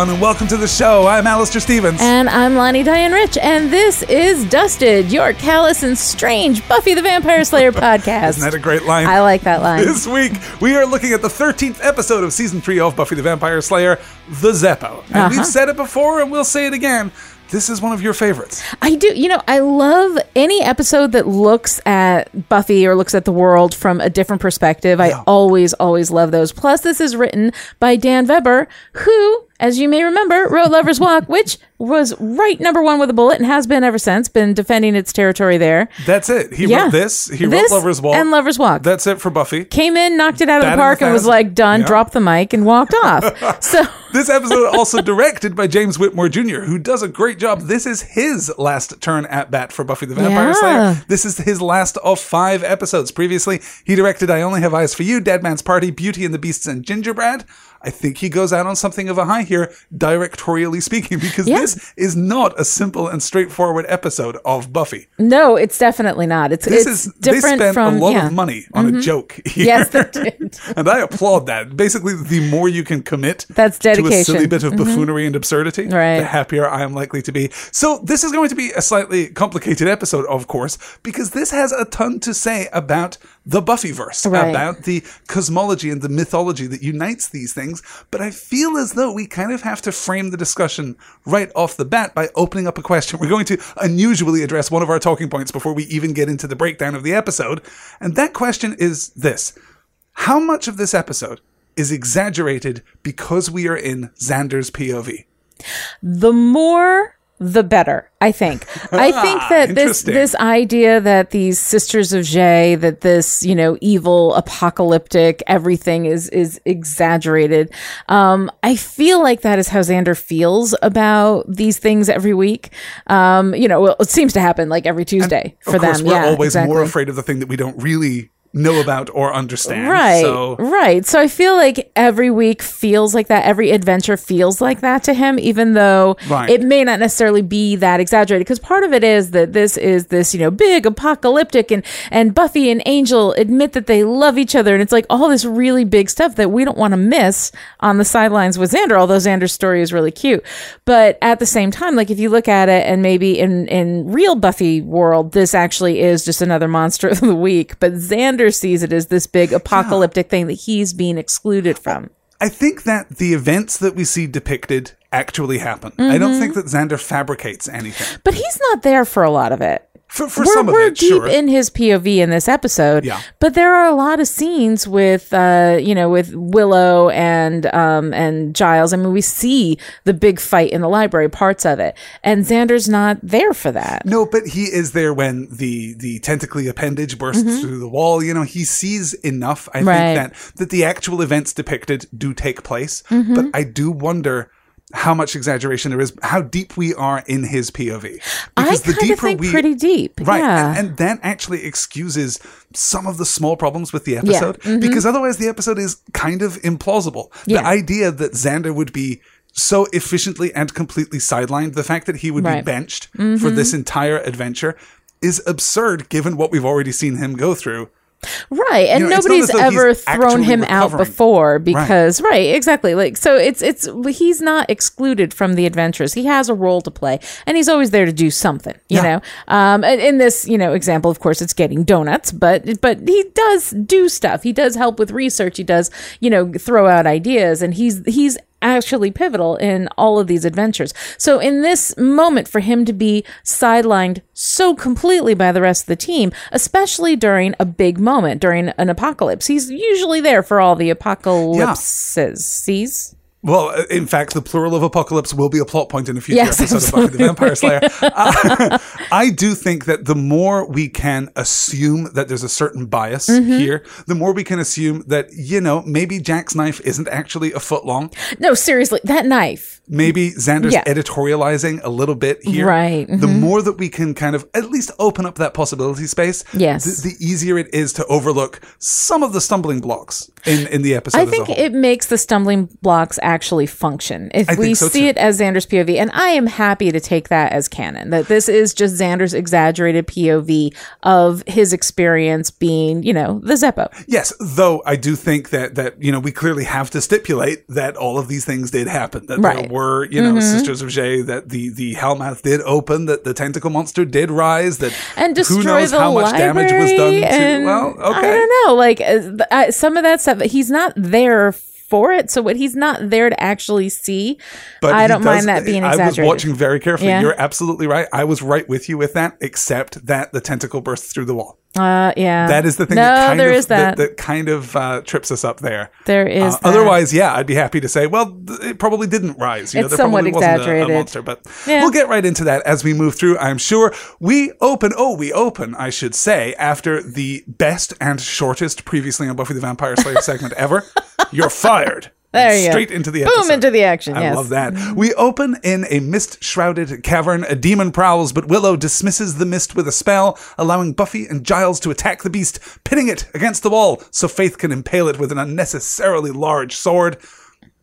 everyone, and welcome to the show. I'm Alistair Stevens. And I'm Lonnie Diane Rich, and this is Dusted, your callous and strange Buffy the Vampire Slayer podcast. Isn't that a great line? I like that line. This week, we are looking at the 13th episode of season 3 of Buffy the Vampire Slayer, The Zeppo. And Uh-huh. we've said it before, and we'll say it again. This is one of your favorites. I do. You know, I love any episode that looks at Buffy or looks at the world from a different perspective. I always, always love those. Plus, this is written by Dan Vebber, who, as you may remember, wrote Lover's Walk, which was right number one with a bullet and has been ever since, been defending its territory there. That's it. He Yeah. wrote this. He This wrote Lover's Walk. and Lover's Walk. That's it for Buffy. Came in, knocked it out of Bat the park, and was like, done, Yeah. dropped the mic, and walked off. So. This episode also directed by James Whitmore Jr., who does a great job. This is his last turn at bat for Buffy the Vampire Yeah. Slayer. This is his last of five episodes. Previously, he directed I Only Have Eyes for You, Dead Man's Party, Beauty and the Beasts, and Gingerbread. I think he goes out on something of a high here, directorially speaking, because Yeah. this is not a simple and straightforward episode of Buffy. No, it's definitely not. It's This it's is they different spent from a lot yeah. Mm-hmm. of money on a joke here. Yes, they did. and I applaud that. Basically, the more you can commit That's to a silly bit of buffoonery and absurdity, Right. the happier I am likely to be. So this is going to be a slightly complicated episode, of course, because this has a ton to say about the Buffyverse, Right. about the cosmology and the mythology that unites these things. But I feel as though we kind of have to frame the discussion right off the bat by opening up a question. We're going to unusually address one of our talking points before we even get into the breakdown of the episode. And that question is this. How much of this episode is exaggerated because we are in Xander's POV? The more the better, I think. I think that this this idea that these sisters of Jhe, that this, you know, evil, apocalyptic, everything is is exaggerated. Um, I feel like that is how Xander feels about these things every week. Um, you know, well, it seems to happen like every Tuesday for of course, them. we're yeah, always exactly. more afraid of the thing that we don't really know about or understand. Right. So Right. So I feel like every week feels like that. Every adventure feels like that to him, even though Right. it may not necessarily be that exaggerated. Because part of it is that this is this, you know, big apocalyptic and, and Buffy and Angel admit that they love each other. And it's like all this really big stuff that we don't want to miss on the sidelines with Xander, although Xander's story is really cute. But at the same time, like if you look at it and maybe in, in real Buffy world, this actually is just another monster of the week. But Xander sees it as this big apocalyptic thing that he's being excluded from. I think that the events that we see depicted actually happen. I don't Mm-hmm. think that Xander fabricates anything. But he's not there for a lot of it. For, for we're some of we're it, deep sure. in his POV in this episode. Yeah. But there are a lot of scenes with uh, you know, with Willow and um and Giles. I mean, we see the big fight in the library, parts of it. And Xander's not there for that. No, but he is there when the the tentacly appendage bursts through the wall. You know, he sees enough. I Mm-hmm. Right. think that that the actual events depicted do take place, Mm-hmm. but I do wonder how much exaggeration there is, how deep we are in his POV. I Because the kind of deeper think we pretty deep. Right. Yeah. And, and that actually excuses some of the small problems with the episode mm-hmm. because otherwise the episode is kind of implausible. The idea that Xander would be so efficiently and completely sidelined, the fact that he would be Right. Mm-hmm. benched for this entire adventure is absurd given what we've already seen him go through. Right. And You know, nobody's ever thrown him out before because right. exactly. Like so it's it's he's not excluded from the adventures. He has a role to play and he's always there to do something, you Yeah. know. Um in this, you know, example, of course it's getting donuts, but but he does do stuff. He does help with research. He does, you know, throw out ideas and he's he's actually pivotal in all of these adventures. So in this moment for him to be sidelined so completely by the rest of the team, especially during a big moment, during an apocalypse. He's usually there for all the apocalypses. Sees? Well, uh, in fact, the plural of apocalypse will be a plot point in a future Yes, episode of Buffy the Vampire Slayer. Uh, I do think that the more we can assume that there's a certain bias Mm-hmm. here, the more we can assume that, you know, maybe Jack's knife isn't actually a foot long. No, seriously, that knife. Maybe Xander's Yeah. editorializing a little bit here. Right, The mm-hmm. more that we can kind of at least open up that possibility space, Yes. the, the easier it is to overlook some of the stumbling blocks in, in the episode I think it makes the stumbling blocks actually function if I we so, see too. it as Xander's POV. And I am happy to take that as canon, that this is just Xander's exaggerated POV of his experience being, you know, the Zeppo. Yes, though I do think that that you know we clearly have to stipulate that all of these things did happen. That Right. there were you know Sisters of Jhe, that the the Hellmouth did open, that the tentacle monster did rise, that and destroy who knows the how much damage was done to. Well, I don't know, like uh, uh, some of that stuff. He's not there for it, so what he's not there to actually see. But I don't does- mind that being I was watching very carefully. Yeah. You're absolutely right. I was right with you with that, except that the tentacle bursts through the wall. Uh, yeah, That is the thing. No, that kind there of, is that. that kind of uh, trips us up there. There is Uh, that. otherwise, yeah, I'd be happy to say, well, th- it probably didn't rise. You know, It's there probably somewhat wasn't a- A, exaggerated. monster, but Yeah. we'll get right into that as we move through. I'm sure we open. Oh, we open. I should say after the best and shortest previously on Buffy the Vampire Slayer segment ever. You're fired. There you go. Straight into the Boom into the action. I yes. love that. We open in a mist shrouded cavern. A demon prowls, but Willow dismisses the mist with a spell, allowing Buffy and Giles to attack the beast, pitting it against the wall so Faith can impale it with an unnecessarily large sword.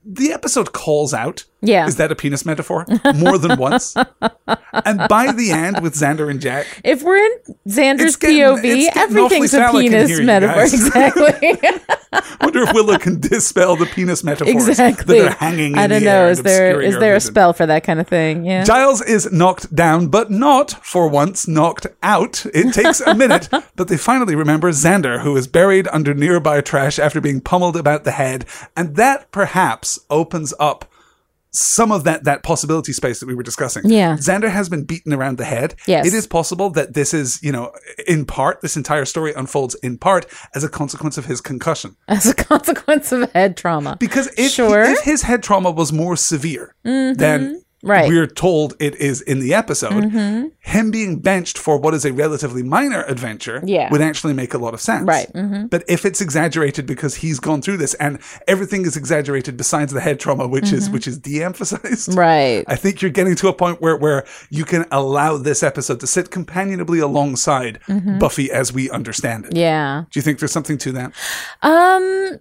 The episode calls out. Yeah. Is that a penis metaphor? More than once. and by the end, with Xander and Jack, If we're in Xander's getting- POV, everything's a penis here, metaphor. Exactly. wonder if Willow can dispel the penis metaphors exactly. that are hanging in I don't know. Is there is there a vision. spell for that kind of thing? Yeah. Giles is knocked down, but not, for once, knocked out. It takes a minute, but they finally remember Xander, who is buried under nearby trash after being pummeled about the head. And that perhaps opens up some of that, that possibility space that we were discussing. Yeah. Xander has been beaten around the head. Yes. It is possible that this is, you know, in part, this entire story unfolds in part as a consequence of his concussion. As a consequence of head trauma. Because if, Sure. if his head trauma was more severe mm-hmm. than Right. we're told it is in the episode, him being benched for what is a relatively minor adventure Yeah. would actually make a lot of sense. Right. Mm-hmm. But if it's exaggerated because he's gone through this and everything is exaggerated besides the head trauma, which is which is de-emphasized. Mm-hmm. Right. I think you're getting to a point where, where you can allow this episode to sit companionably alongside Buffy as we understand it. Mm-hmm. yeah. Do you think there's something to that? Um.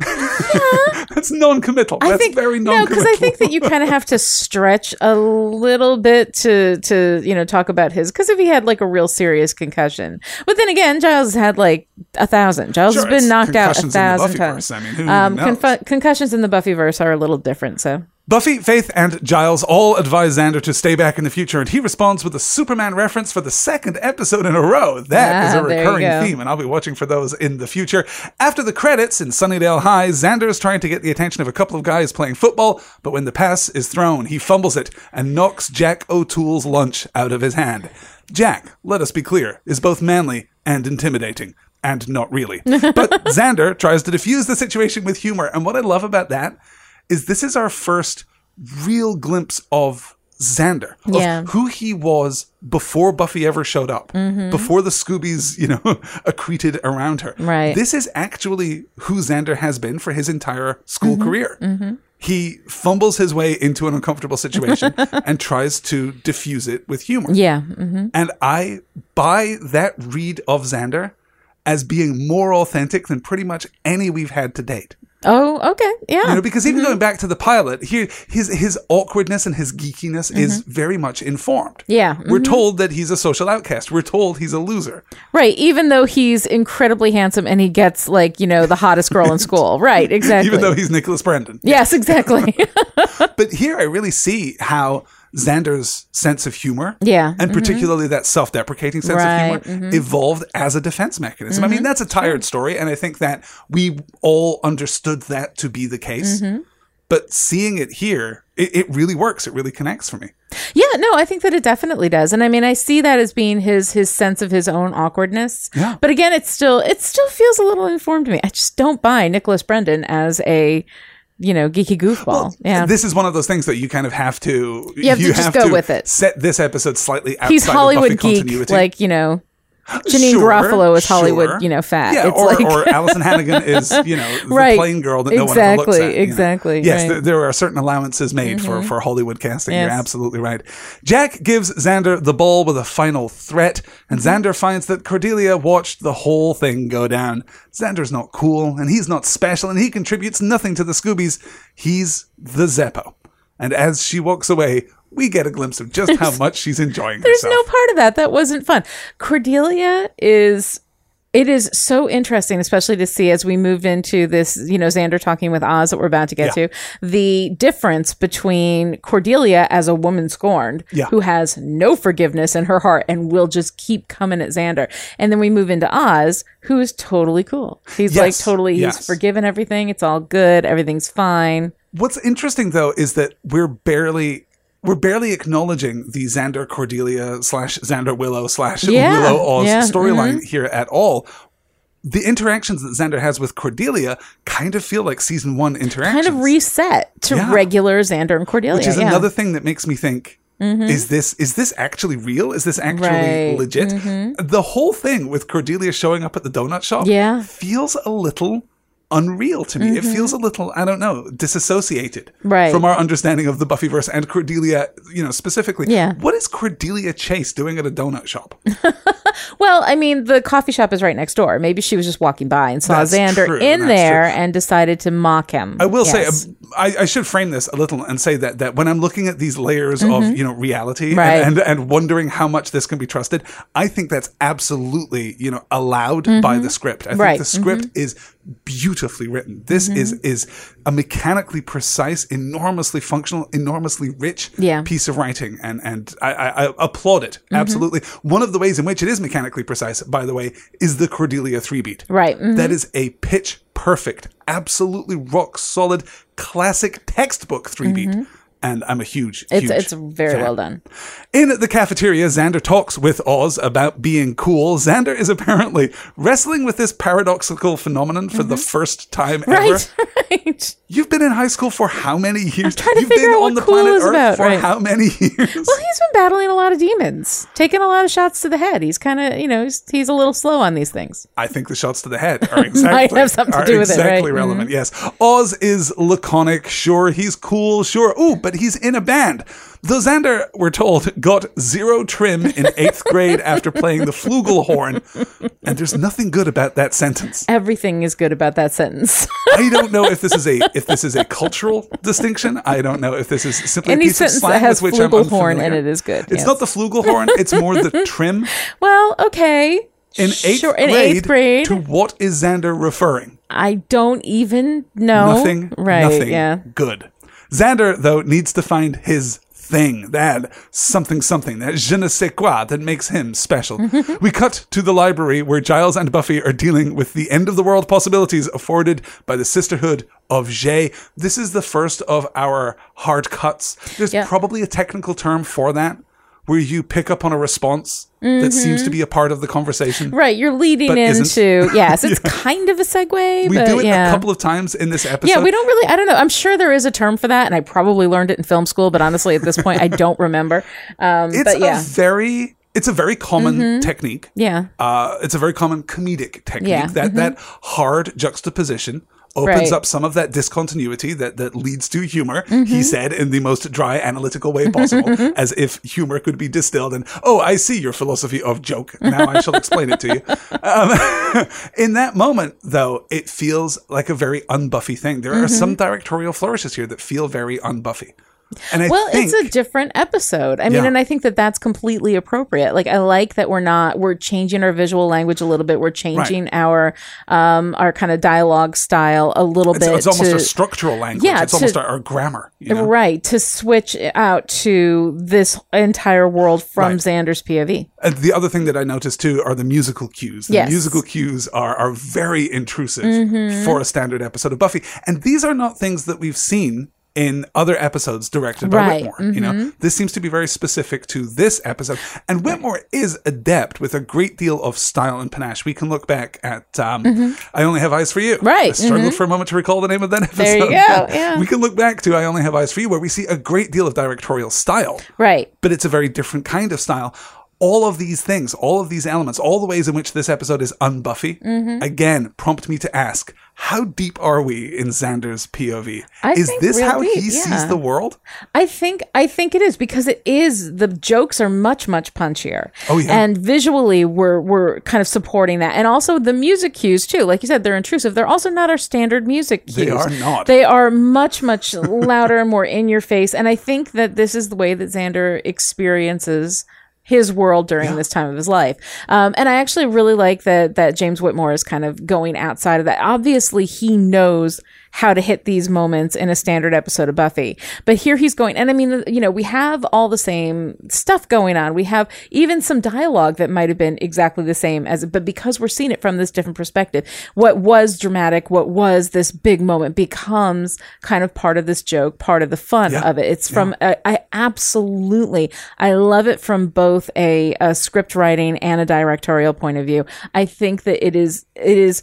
That's non-committal. I That's think very no, non-committal. No, because I think that you kind of have to stretch a little bit to to you know talk about his because if he had like a real serious concussion, but then again, Giles had like a thousand. Giles Sure, has been knocked out a concussions in the thousand times. I mean, um, concussions in the Buffyverse are a little different. So Buffy, Faith, and Giles all advise Xander to stay back in the future, and he responds with a Superman reference for the second episode in a row. That is Ah, a recurring theme, and I'll be watching for those in the future. After the credits in Sunnydale High, Xander is trying to get the attention of a couple of guys playing football, but when the pass is thrown, he fumbles it and knocks Jack O'Toole's lunch out of his hand. Jack, let us be clear, is both manly and intimidating. And not really. But Xander tries to diffuse the situation with humor. And what I love about that is this is our first real glimpse of Xander, of Yeah. who he was before Buffy ever showed up, mm-hmm. before the Scoobies, you know, accreted around her. Right. This is actually who Xander has been for his entire school mm-hmm. career. Mm-hmm. He fumbles his way into an uncomfortable situation and tries to diffuse it with humor. yeah, hmm And I buy that read of Xander as being more authentic than pretty much any we've had to date. Oh okay, yeah, You know, because even mm-hmm. going back to the pilot, here his his awkwardness and his geekiness mm-hmm. is very much informed. Yeah, We're mm-hmm. told that he's a social outcast. We're told he's a loser. right. Even though he's incredibly handsome and he gets like you know the hottest girl in school, right? Exactly. Even though he's Nicholas Brendon. yes, exactly. But here I really see how Xander's sense of humor, Yeah, and mm-hmm. particularly that self-deprecating sense Right, of humor, mm-hmm. evolved as a defense mechanism. I mean, mm-hmm. that's a tired story, and I think that we all understood that to be the case. But seeing it here, it, it really works. It really connects for me. Yeah, no, I think that it definitely does. And I mean, I see that as being his his sense of his own awkwardness. Yeah. But again, it's still it still feels a little informed to me. I just don't buy Nicholas Brendon as a, you know, geeky goofball. yeah. This is one of those things that you kind of have to. You have to just go with it. Set this episode slightly outside He's of Hollywood geek, continuity. like, you know, Janeane Sure, Garofalo is Hollywood, sure. you know, fat. Yeah, It's or, like- or Alyson Hannigan is, you know, the Right. plain girl that no one Exactly, looks at. know. exactly, Yes, right. Mm-hmm. there, there are certain allowances made for, for Hollywood casting. You're absolutely right. Jack gives Xander the ball with a final threat, and Mm-hmm. Xander finds that Cordelia watched the whole thing go down. Xander's not cool, and he's not special, and he contributes nothing to the Scoobies. He's the Zeppo. And as she walks away, we get a glimpse of just how much she's enjoying There's herself. no part of that that wasn't fun. Cordelia is it is so interesting, especially to see as we move into this, you know, Xander talking with Oz that we're about to get Yeah. to, the difference between Cordelia as a woman scorned, Yeah. who has no forgiveness in her heart and will just keep coming at Xander. And then we move into Oz, who is totally cool. He's like totally, he's yes. forgiven everything. It's all good. Everything's fine. What's interesting though is that we're barely we're barely acknowledging the Xander Cordelia slash Xander Willow slash Yeah, Willow Oz yeah, storyline here at all. The interactions that Xander has with Cordelia kind of feel like season one interactions. Kind of reset to Yeah. regular Xander and Cordelia. which is. Mm-hmm. another thing that makes me think is this is this actually real is this actually Right. Mm-hmm. legit the whole thing with cordelia showing up at the donut shop Yeah. Mm-hmm. feels a little unreal to me it feels a little i don't know disassociated Right. from our understanding of the buffyverse and cordelia you know specifically Yeah. what is cordelia chase doing at a donut shop Well, I mean, the coffee shop is right next door. Maybe she was just walking by and saw That's Xander true, in there and decided to mock him. I will Yes. say, I, I should frame this a little and say that that when I'm looking at these layers of you know reality Mm-hmm. Right. and, and and wondering how much this can be trusted, I think that's absolutely you know allowed by the script. I think Mm-hmm. Right. Mm-hmm. the script is beautifully written. This is is a mechanically precise, enormously functional, enormously rich Yeah. piece of writing, and and I, I, I applaud it Mm-hmm. absolutely. One of the ways in which it is mechanically precise, by the way, is the Cordelia three beat. Right, mhm. That is a pitch perfect, absolutely rock solid, classic textbook 3 beat. And I'm a huge, Mm-hmm. it's huge it's very fan. well done. In the cafeteria, Xander talks with Oz about being cool. Xander is apparently wrestling with this paradoxical phenomenon for the first time ever. Mm-hmm. Right. You've been in high school for how many years? trying to You've figure been out on what the cool planet is Earth about, for right. how many years? Well, he's been battling a lot of demons, taking a lot of shots to the head. He's kind of, you know, he's, he's a little slow on these things. I think the shots to the head are exactly have something to do with it, exactly right? relevant. Yes, Oz is laconic. Sure, he's cool. Sure, ooh, but he's in a band. Though Xander, we're told, got zero trim in eighth grade after playing the flugelhorn, and there's nothing good about that sentence. Everything is good about that sentence. I don't know if this is a if this is a cultural distinction. I don't know if this is simply Any a piece of slang that has with which I'm flugelhorn in unfamiliar. it is good, It's yes. not the flugelhorn. It's more the trim. well, okay. In eighth, Sure, in grade, eighth grade, to what is Xander referring? I don't even know. Nothing. Right. Nothing. Yeah. Good. Xander, though, needs to find his thing, that something something, that je ne sais quoi that makes him special. we cut to the library where Giles and Buffy are dealing with the end of the world possibilities afforded by the Sisterhood of Jhe. This is the first of our hard cuts. There's Yeah. probably a technical term for that. Where you pick up on a response that seems to be a part of the conversation. Mm-hmm. Right. You're leading into, yes, it's kind of a segue. We do it yeah. a couple of times in this episode. Yeah, we don't really. I don't know. I'm sure there is a term for that, and I probably learned it in film school. But honestly, at this point, I don't remember. Um, it's but yeah, Mm-hmm. a very it's a very common technique. yeah, Uh, it's a very common comedic technique. Yeah, Mm-hmm. That that hard juxtaposition opens Right. up some of that discontinuity that that leads to humor. Mm-hmm. He said in the most dry, analytical way possible, as if humor could be distilled. And oh, I see your philosophy of joke. Now I shall explain it to you. Um, in that moment, though, it feels like a very unbuffy thing. There are Mm-hmm. some directorial flourishes here that feel very unbuffy. And I Well, think it's a different episode. I mean, Yeah. and I think that that's completely appropriate. Like, I like that we're not we're changing our visual language a little bit. We're changing our um our kind of dialogue style a little it's, bit. it's almost to, a structural language. Yeah, it's almost our, our grammar. You know? right to switch out to this entire world from Right. Xander's POV. And the other thing that I noticed too are the musical cues. The Yes. Mm-hmm. musical cues are are very intrusive for a standard episode of Buffy, and these are not things that we've seen in other episodes directed by Right. Mm-hmm. Whitmore. You know, this seems to be very specific to this episode, and Whitmore is adept with a great deal of style and panache. We can look back at um, "I Only Have Eyes for You." Mm-hmm. Right. I struggled for a moment to recall the name of that episode. There you go, yeah. we can look back to "I Only Have Eyes for You," where we see a great deal of directorial style Right. but it's a very different kind of style. All of these things, all of these elements, all the ways in which this episode is unbuffy, Mm-hmm. again, prompt me to ask, how deep are we in Xander's POV? I is this how he deep, sees the world? I think I think it is because it is the jokes are much much punchier. Oh, yeah. And visually we're we're kind of supporting that. And also the music cues too. Like you said they're intrusive. They're also not our standard music cues. They are not. They are much much louder more in your face and I think that this is the way that Xander experiences his world during this time of his life. Um, and I actually really like that that James Whitmore is kind of going outside of that. Obviously, he knows how to hit these moments in a standard episode of Buffy. But here he's going, and I mean, you know, we have all the same stuff going on. We have even some dialogue that might have been exactly the same as, but because we're seeing it from this different perspective, what was dramatic, what was this big moment becomes kind of part of this joke, part of the fun Yeah. of it. It's from, I, I absolutely, I love it from both a, a script writing and a directorial point of view. I think that it is, it is,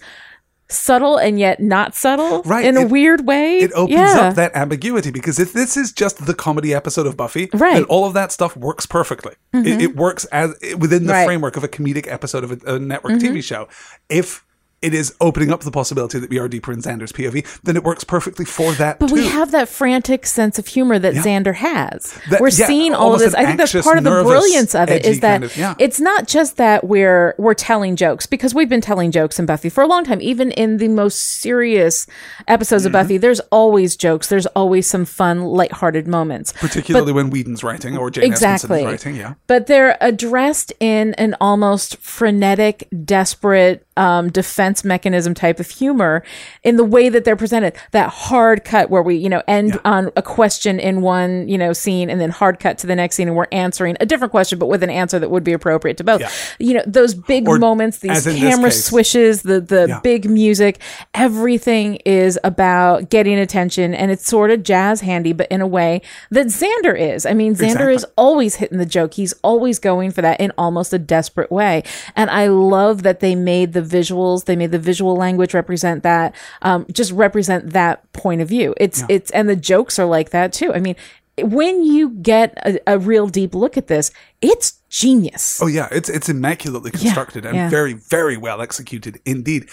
subtle and yet not subtle Right, in a weird way. It opens yeah. up that ambiguity because if this is just the comedy episode of Buffy, Right. then all of that stuff works perfectly. It, mm-hmm. it works as within the Right. framework of a comedic episode of a, a network mm-hmm. TV show. If it is opening up the possibility that we are deeper in Xander's POV, then it works perfectly for that But too. we have that frantic sense of humor that Xander has. That- we're yeah, seeing all of this. I think that's part of the nervous, brilliance of it is that kind of- yeah. it's not just that we're we're telling jokes because we've been telling jokes in Buffy for a long time. Even in the most serious episodes Mm-hmm. of Buffy, there's always jokes. There's always some fun, lighthearted moments. particularly when Whedon's writing or Jane exactly. Writing. Yeah. But they're addressed in an almost frenetic, desperate um, defense mechanism type of humor in the way that they're presented. That hard cut where we, you know, end on a question in one, you know, scene and then hard cut to the next scene and we're answering a different question, but with an answer that would be appropriate to both. Yeah. You know, those big Or moments, these as in this camera swishes, the the Yeah. big music, everything is about getting attention and it's sort of jazz handy, but in a way that Xander is. I mean, Xander Exactly. is always hitting the joke. He's always going for that in almost a desperate way. And I love that they made the visuals, they made the visual language represent that, um, just represent that point of view. It's, it's, and the jokes are like that too. I mean, when you get a, a real deep look at this, it's genius. Oh yeah, it's it's immaculately constructed and yeah. very very well executed indeed.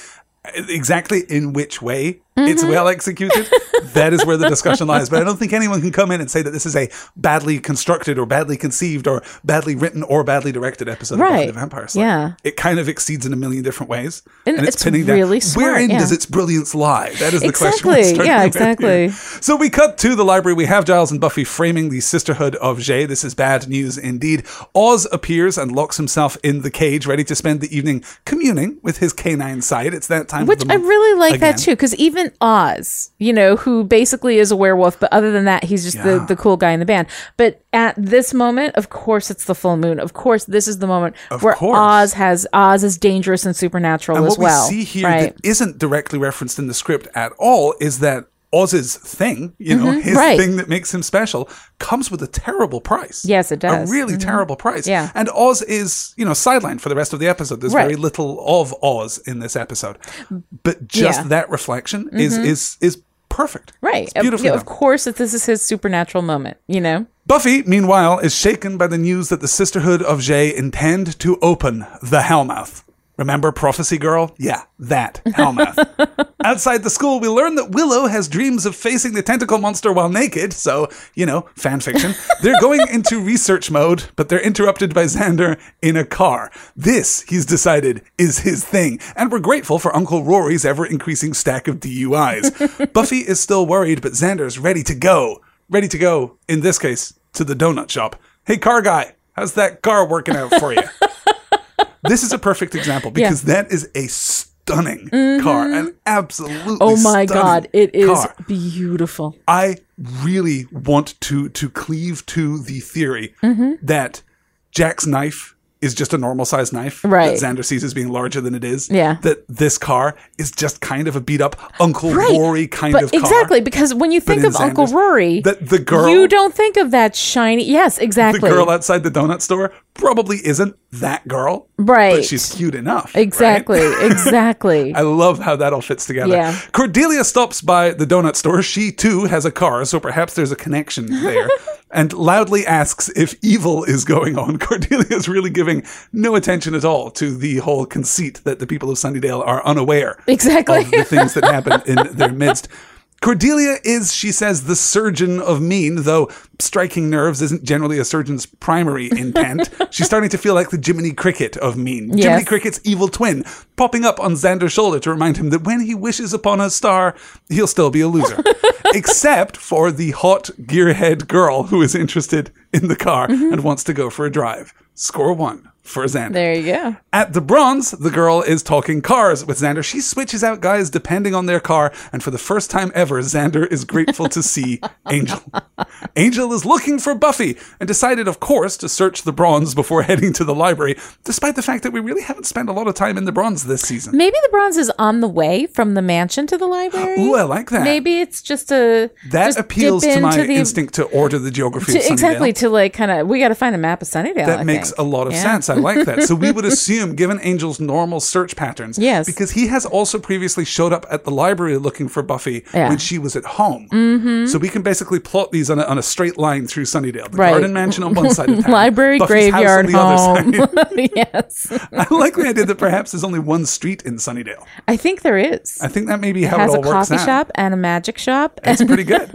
Exactly in which way it's Mm-hmm. well executed, that is where the discussion lies. But I don't think anyone can come in and say that this is a badly constructed or badly conceived or badly written or badly directed episode of Buffy the Vampire Slayer. Yeah. it kind of exceeds in a million different ways, And and, it's, it's pinning really down smart, wherein yeah. does its brilliance lie? That is the question. Exactly. starting Yeah, exactly. So we cut to the library. We have Giles and Buffy framing the sisterhood of Jhe. This is bad news indeed. Oz appears and locks himself in the cage, ready to spend the evening communing with his canine side. It's that time Which of the I really like again. that too, because even Oz, you know, who basically is a werewolf, but other than that, he's just Yeah. the, the cool guy in the band. But at this moment, of course, it's the full moon. Of course, this is the moment Of where course. Oz has Oz is dangerous and supernatural And as what well. we see here right? that isn't directly referenced in the script at all is that Oz's thing, you know, his Mm-hmm. right. thing that makes him special, comes with a terrible price. Yes, it does. A really terrible price. Yeah. And Oz is, you know, sidelined for the rest of the episode. There's Right. very little of Oz in this episode. But just Yeah. Mm-hmm. that reflection is is is perfect. right. It's beautifully of, course, that this is his supernatural moment, you know? Buffy, meanwhile, is shaken by the news that the Sisterhood of Jhe intend to open the Hellmouth. Remember Prophecy Girl? Yeah, that, Hellmouth. Outside the school, we learn that Willow has dreams of facing the tentacle monster while naked, so, you know, fan fiction. They're going into research mode, but they're interrupted by Xander in a car. This, he's decided, is his thing, and we're grateful for Uncle Rory's ever increasing stack of DUIs. Buffy is still worried, but Xander's ready to go. Ready to go, in this case, to the donut shop. Hey, car guy, how's that car working out for you? this is a perfect example because that is a stunning car, an absolutely Mm-hmm. Oh my God. It is car. beautiful. I really want to to cleave to the theory Mm-hmm. that Jack's knife is just a normal sized knife Right. that Xander sees as being larger than it is. Yeah. That this car is just kind of a beat up Uncle Right. Rory kind but of car. exactly because when you think in of Uncle Rory, that the girl- you don't think of that shiny. Yes, exactly. the girl outside the donut store probably isn't that girl. Right. But she's cute enough. right? exactly, exactly. I love how that all fits together. Yeah. Cordelia stops by the donut store. She too has a car, so perhaps there's a connection there. and loudly asks if evil is going on. Cordelia is really giving no attention at all to the whole conceit that the people of Sunnydale are unaware Exactly. of the things that happen in their midst. Cordelia is, she says, the surgeon of mean, though striking nerves isn't generally a surgeon's primary intent. She's starting to feel like the Jiminy Cricket of mean. Jiminy Cricket's evil twin, popping up on Xander's shoulder to remind him that when he wishes upon a star, he'll still be a loser. Except for the hot gearhead girl who is interested in the car mm-hmm. and wants to go for a drive. Score one for Xander. there you go. At the bronze, the girl is talking cars with Xander. She switches out guys depending on their car, and for the first time ever, Xander is grateful to see Angel. Angel is looking for Buffy and decided, of course, to search the bronze before heading to the library, despite the fact that we really haven't spent a lot of time in the bronze this season. Maybe the bronze is on the way from the mansion to the library. Ooh, I like that. Maybe it's just a That just appeals to my the- instinct to order the geography to- exactly to like kind of we got to find a map of Sunnydale. That I makes think. a lot of Yeah. sense. I like that. So we would assume, given Angel's normal search patterns, Yes. because he has also previously showed up at the library looking for Buffy Yeah. when she was at home. Mm-hmm. So we can basically plot these on a, on a straight line through Sunnydale. The Right. garden mansion on one side of town, Library, Buffy's graveyard, on the other home. side. yes, I like the idea that perhaps there's only one street in Sunnydale. I think there is. I think that may be how has it all works Has a coffee shop and a magic shop. It's pretty good.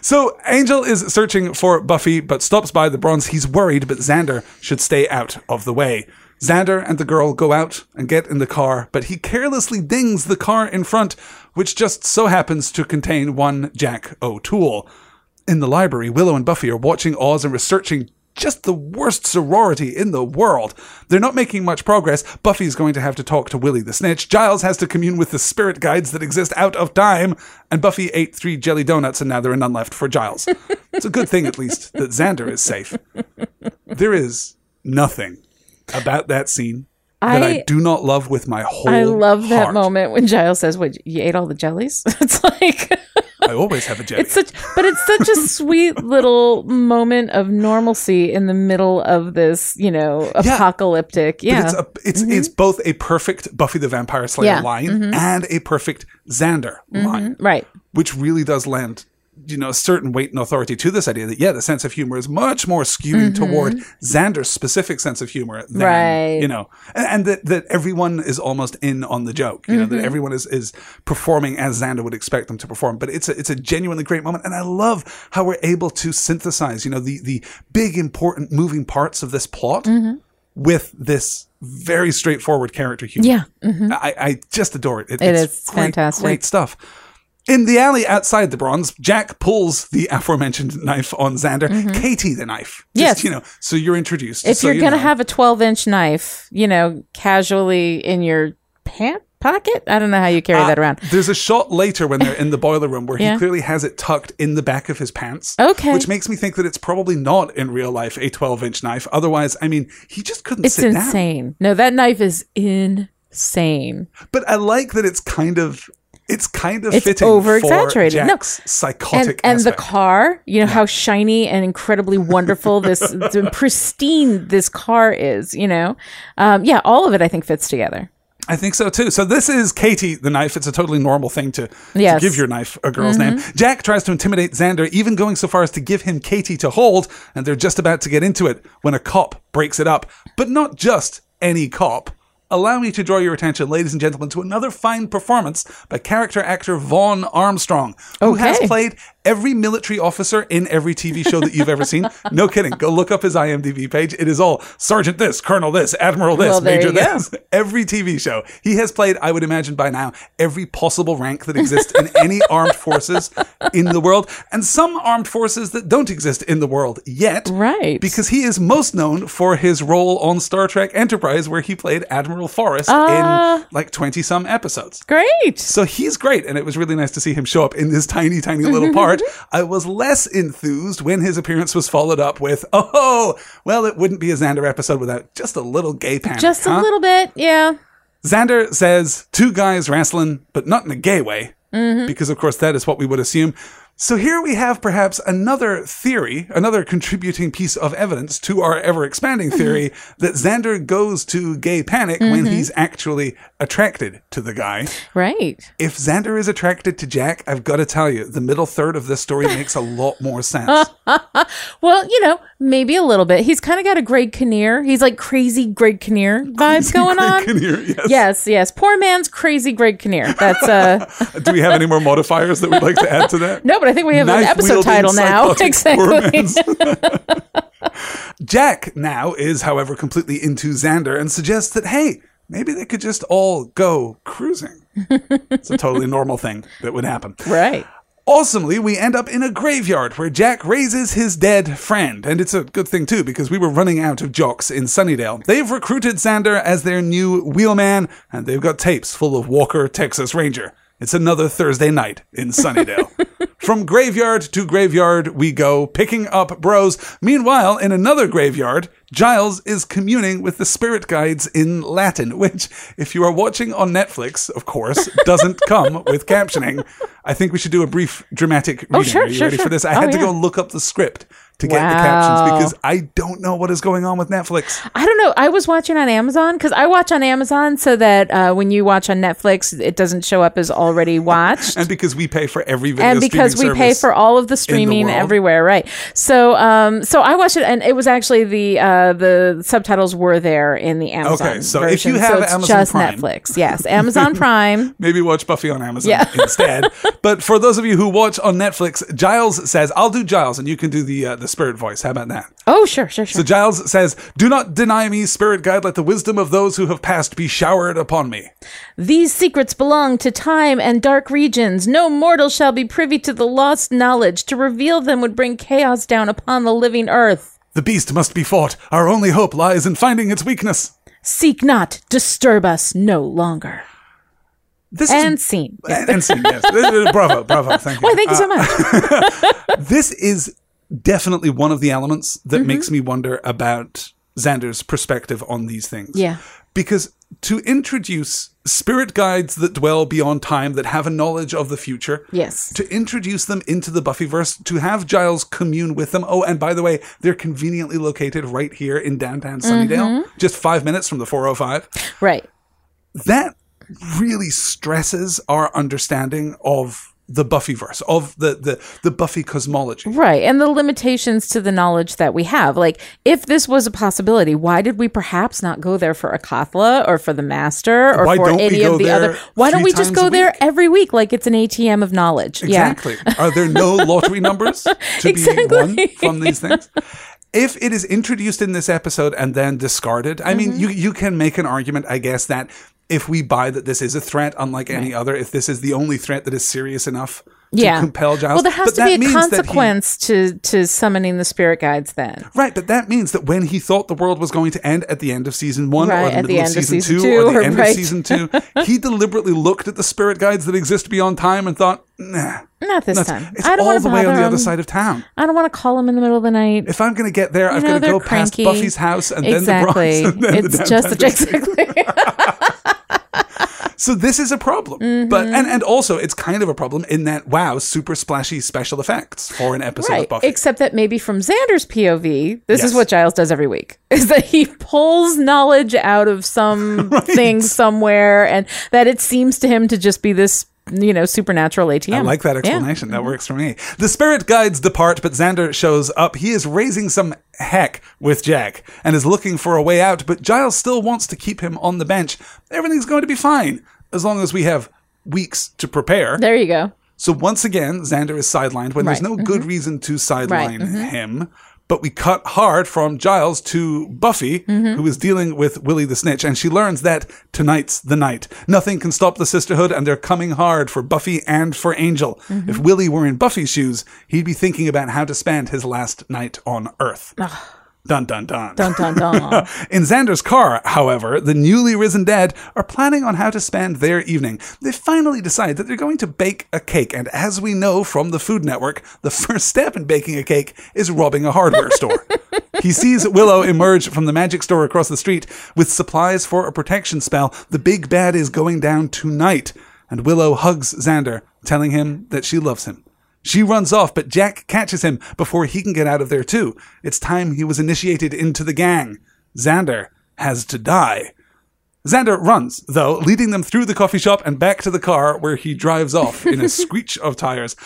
So Angel is searching for Buffy, but stops by the bronze. He's worried, but Xander should stay out of the way. Xander and the girl go out and get in the car, but he carelessly dings the car in front, which just so happens to contain one Jack O'Toole. In the library, Willow and Buffy are watching Oz and researching just the worst sorority in the world. They're not making much progress. Buffy's going to have to talk to Willie the Snitch. Giles has to commune with the spirit guides that exist out of time. And Buffy ate three jelly donuts and now there are none left for Giles. it's a good thing, at least, that Xander is safe. There is nothing about that scene that I, I- do not love with my whole I love that heart. moment when Giles says, "What you ate all the jellies?" It's like I always have a jelly. it's such, but it's such a sweet little moment of normalcy in the middle of this, you know, apocalyptic. Yeah, But it's a, it's it's both a perfect Buffy the Vampire Slayer Yeah. Mm-hmm. line and a perfect Xander line, right. which really does lend you know a certain weight and authority to this idea that yeah, the sense of humor is much more skewing toward Xander's specific sense of humor than Mm-hmm. Right. you know, and, and that that everyone is almost in on the joke. You know Mm-hmm. that everyone is is performing as Xander would expect them to perform. But it's a it's a genuinely great moment, and I love how we're able to synthesize you know the the big important moving parts of this plot Mm-hmm. with this very straightforward character humor. Yeah. I, I just adore it. It, It it's is great, fantastic. Great stuff. In the alley outside the bronze, Jack pulls the aforementioned knife on Xander. Katie, the knife. Just, Mm-hmm. Yes. you know, so you're introduced. If so you're you gonna know. have a 12 inch knife, you know, casually in your pant pocket, I don't know how you carry that around. There's a shot later when they're in the boiler room where Yeah. he clearly has it tucked in the back of his pants. Okay. Which makes me think that it's probably not in real life a 12 inch knife. Otherwise, I mean, he just couldn't It's sit down. insane. No, that knife is insane. But I like that it's kind of. It's kind of It's fitting over-exaggerated. for No. Jack's And psychotic and the car, you know how shiny and incredibly wonderful this pristine this car is, you know. Um, yeah, all of it I think fits together. I think so too. So this is Katie the knife. It's a totally normal thing to, to give your knife a girl's name. Jack tries to intimidate Xander, even going so far as to give him Katie to hold, and they're just about to get into it when a cop breaks it up. But not just any cop. Allow me to draw your attention, ladies and gentlemen, to another fine performance by character actor Vaughn Armstrong, who has played every military officer in every TV show that you've ever seen. No kidding. Go look up his IMDb page. It is all Sergeant this, Colonel this, Admiral this, Well, Major go. this every TV show. He has played, I would imagine by now, every possible rank that exists in any armed forces in the world, and some armed forces that don't exist in the world yet. Right. Because he is most known for his role on Star Trek Enterprise, where he played Admiral Forrest Ah. in like 20 some episodes. Great. So he's great, and it was really nice to see him show up in this tiny, tiny little part. I was less enthused when his appearance was followed up with, "Oh, well, it wouldn't be a Xander episode without just a little gay panic." Just a little bit, yeah. Xander says two guys wrestling, but not in a gay way, Mm-hmm. because of course that is what we would assume. So here we have perhaps another theory, another contributing piece of evidence to our ever expanding theory that Xander goes to gay panic when he's actually attracted to the guy. Right. If Xander is attracted to Jack, I've got to tell you, the middle third of this story makes a lot more sense. Well, you know, maybe a little bit. He's kind of got a Greg Kinnear. He's like crazy Greg Kinnear vibes going on. Kinnear, yes. Yes, yes. Poor man's crazy Greg Kinnear. That's uh Do we have any more modifiers that we'd like to add to that? no, but I think we have an episode title now. Exactly. Jack now is, however, completely into Xander and suggests that, hey, maybe they could just all go cruising. it's a totally normal thing that would happen. right. Awesomely, we end up in a graveyard where Jack raises his dead friend. And it's a good thing, too, because we were running out of jocks in Sunnydale. They've recruited Xander as their new wheelman, and they've got tapes full of Walker, Texas Ranger. It's another Thursday night in Sunnydale. From graveyard to graveyard we go, picking up bros. Meanwhile, in another graveyard, Giles is communing with the spirit guides in Latin, which, if you are watching on Netflix, of course, doesn't come with captioning. I think we should do a brief dramatic reading. Oh, sure, are you sure, ready sure. for this? I Oh, had to yeah. go look up the script to get the Wow. captions because I don't know what is going on with Netflix. I don't know. I was watching on Amazon because I watch on Amazon so that uh, when you watch on Netflix, it doesn't show up as already watched. And because we pay for every video and because we pay for all of the streaming world. everywhere, right? So, um, so I watched it, and it was actually the uh, the subtitles were there in the Amazon. Okay, so if you have so it's Amazon just Prime- Netflix, yes, Amazon Prime. Maybe watch Buffy on Amazon Yeah. instead. But for those of you who watch on Netflix, Giles says, "I'll do Giles, and you can do the uh, the spirit voice." How about that? Oh, sure, sure, sure. So Giles says, "Do not deny me, spirit guide. Let the wisdom of those who have passed be showered upon me." These secrets belong to time and dark regions. No mortal shall be privy to the lost knowledge. To reveal them would bring chaos down upon the living earth. The beast must be fought. Our only hope lies in finding its weakness. Seek not, disturb us no longer. This And is scene. and, and scene, yes. Uh, bravo, bravo. Thank you. Why, thank you so much. this is definitely one of the elements that Mm-hmm. makes me wonder about Xander's perspective on these things. Yeah. Because to introduce spirit guides that dwell beyond time, that have a knowledge of the future, Yes. to introduce them into the Buffyverse, to have Giles commune with them. Oh, and by the way, they're conveniently located right here in downtown Sunnydale, Mm-hmm. just five minutes from the 405 Right. that really stresses our understanding of the Buffyverse, of the the, the Buffy cosmology. Right. And the limitations to the knowledge that we have. Like, if this was a possibility, why did we perhaps not go there for Acathla or for the Master or Why for any of the other? Why don't we just go there every week like it's an ATM of knowledge? Exactly. Are there no lottery numbers to Exactly. be won from these things? If it is introduced in this episode and then discarded, I Mm-hmm. mean, you you can make an argument, I guess, that if we buy that this is a threat unlike any other, if this is the only threat that is serious enough to Yeah. compel Giles, Well, there has but to be a that he- consequence to to summoning the spirit guides then. Right, but that means that when he thought the world was going to end at the end of season one, or the at the middle of end of season, season two, two, or the or end right. of season two, he deliberately looked at the spirit guides that exist beyond time and thought, nah, Not this that's- time. it's I don't all the way on the other side of town. I don't want to call him in the middle of the night. If I'm going to get there, I've know, got to go past. Buffy's house and then the Bronze. And then it's the just exactly. So this is a problem. But Mm-hmm. and, and also it's kind of a problem in that wow, super splashy special effects for an episode right. of Buffy. Except that maybe from Xander's POV, this Yes. is what Giles does every week. Is that he pulls knowledge out of some thing somewhere and that it seems to him to just be this, you know, supernatural ATM. I like that Yeah. explanation. That works for me. The spirit guides depart, but Xander shows up. He is raising some heck with Jack and is looking for a way out, but Giles still wants to keep him on the bench. Everything's going to be fine as long as we have weeks to prepare. There you go. So once again, Xander is sidelined when there's Right. no mm-hmm. good reason to sideline Right. Mhm. him. But we cut hard from Giles to Buffy, mm-hmm. who is dealing with Willie the Snitch, and she learns that tonight's the night. Nothing can stop the sisterhood, and they're coming hard for Buffy and for Angel. Mm-hmm. If Willie were in Buffy's shoes, he'd be thinking about how to spend his last night on Earth. Dun dun dun. Dun dun dun. In Xander's car, however, the newly risen dead are planning on how to spend their evening. They finally decide that they're going to bake a cake, and as we know from the Food Network, the first step in baking a cake is robbing a hardware store. He sees Willow emerge from the magic store across the street with supplies for a protection spell. The big bad is going down tonight, and Willow hugs Xander, telling him that she loves him. She runs off, but Jack catches him before he can get out of there too. It's time he was initiated into the gang. Xander has to die. Xander runs, though, leading them through the coffee shop and back to the car where he drives off in a screech of tires.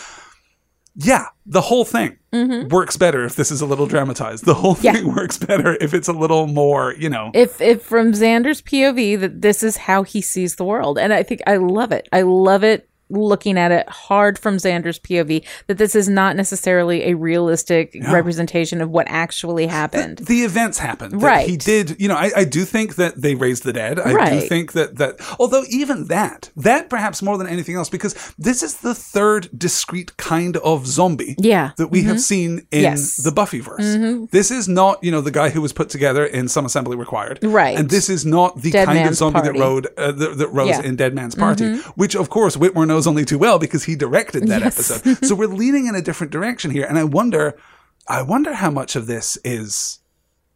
Yeah, the whole thing mm-hmm. works better if this is a little dramatized. The whole Yeah. thing works better if it's a little more, you know. if if from Xander's POV that this is how he sees the world, and I think I love it. I love it looking at it hard from Xander's POV that this is not necessarily a realistic representation of what actually happened. the events happened. that Right. He did, you know, I, I do think that they raised the dead. I do think that, that, although even that, that perhaps more than anything else, because this is the third discrete kind of zombie Yeah. that we have seen in Yes. the Buffyverse. This is not, you know, the guy who was put together in Some Assembly Required. Right. And this is not the Dead kind of zombie Party. that rode, uh, that, that rose Yeah. Mm-hmm. in Dead Man's Party, which of course Whitmore knows only too well because he directed that Yes. episode. so we're leaning in a different direction here. And I wonder, I wonder how much of this is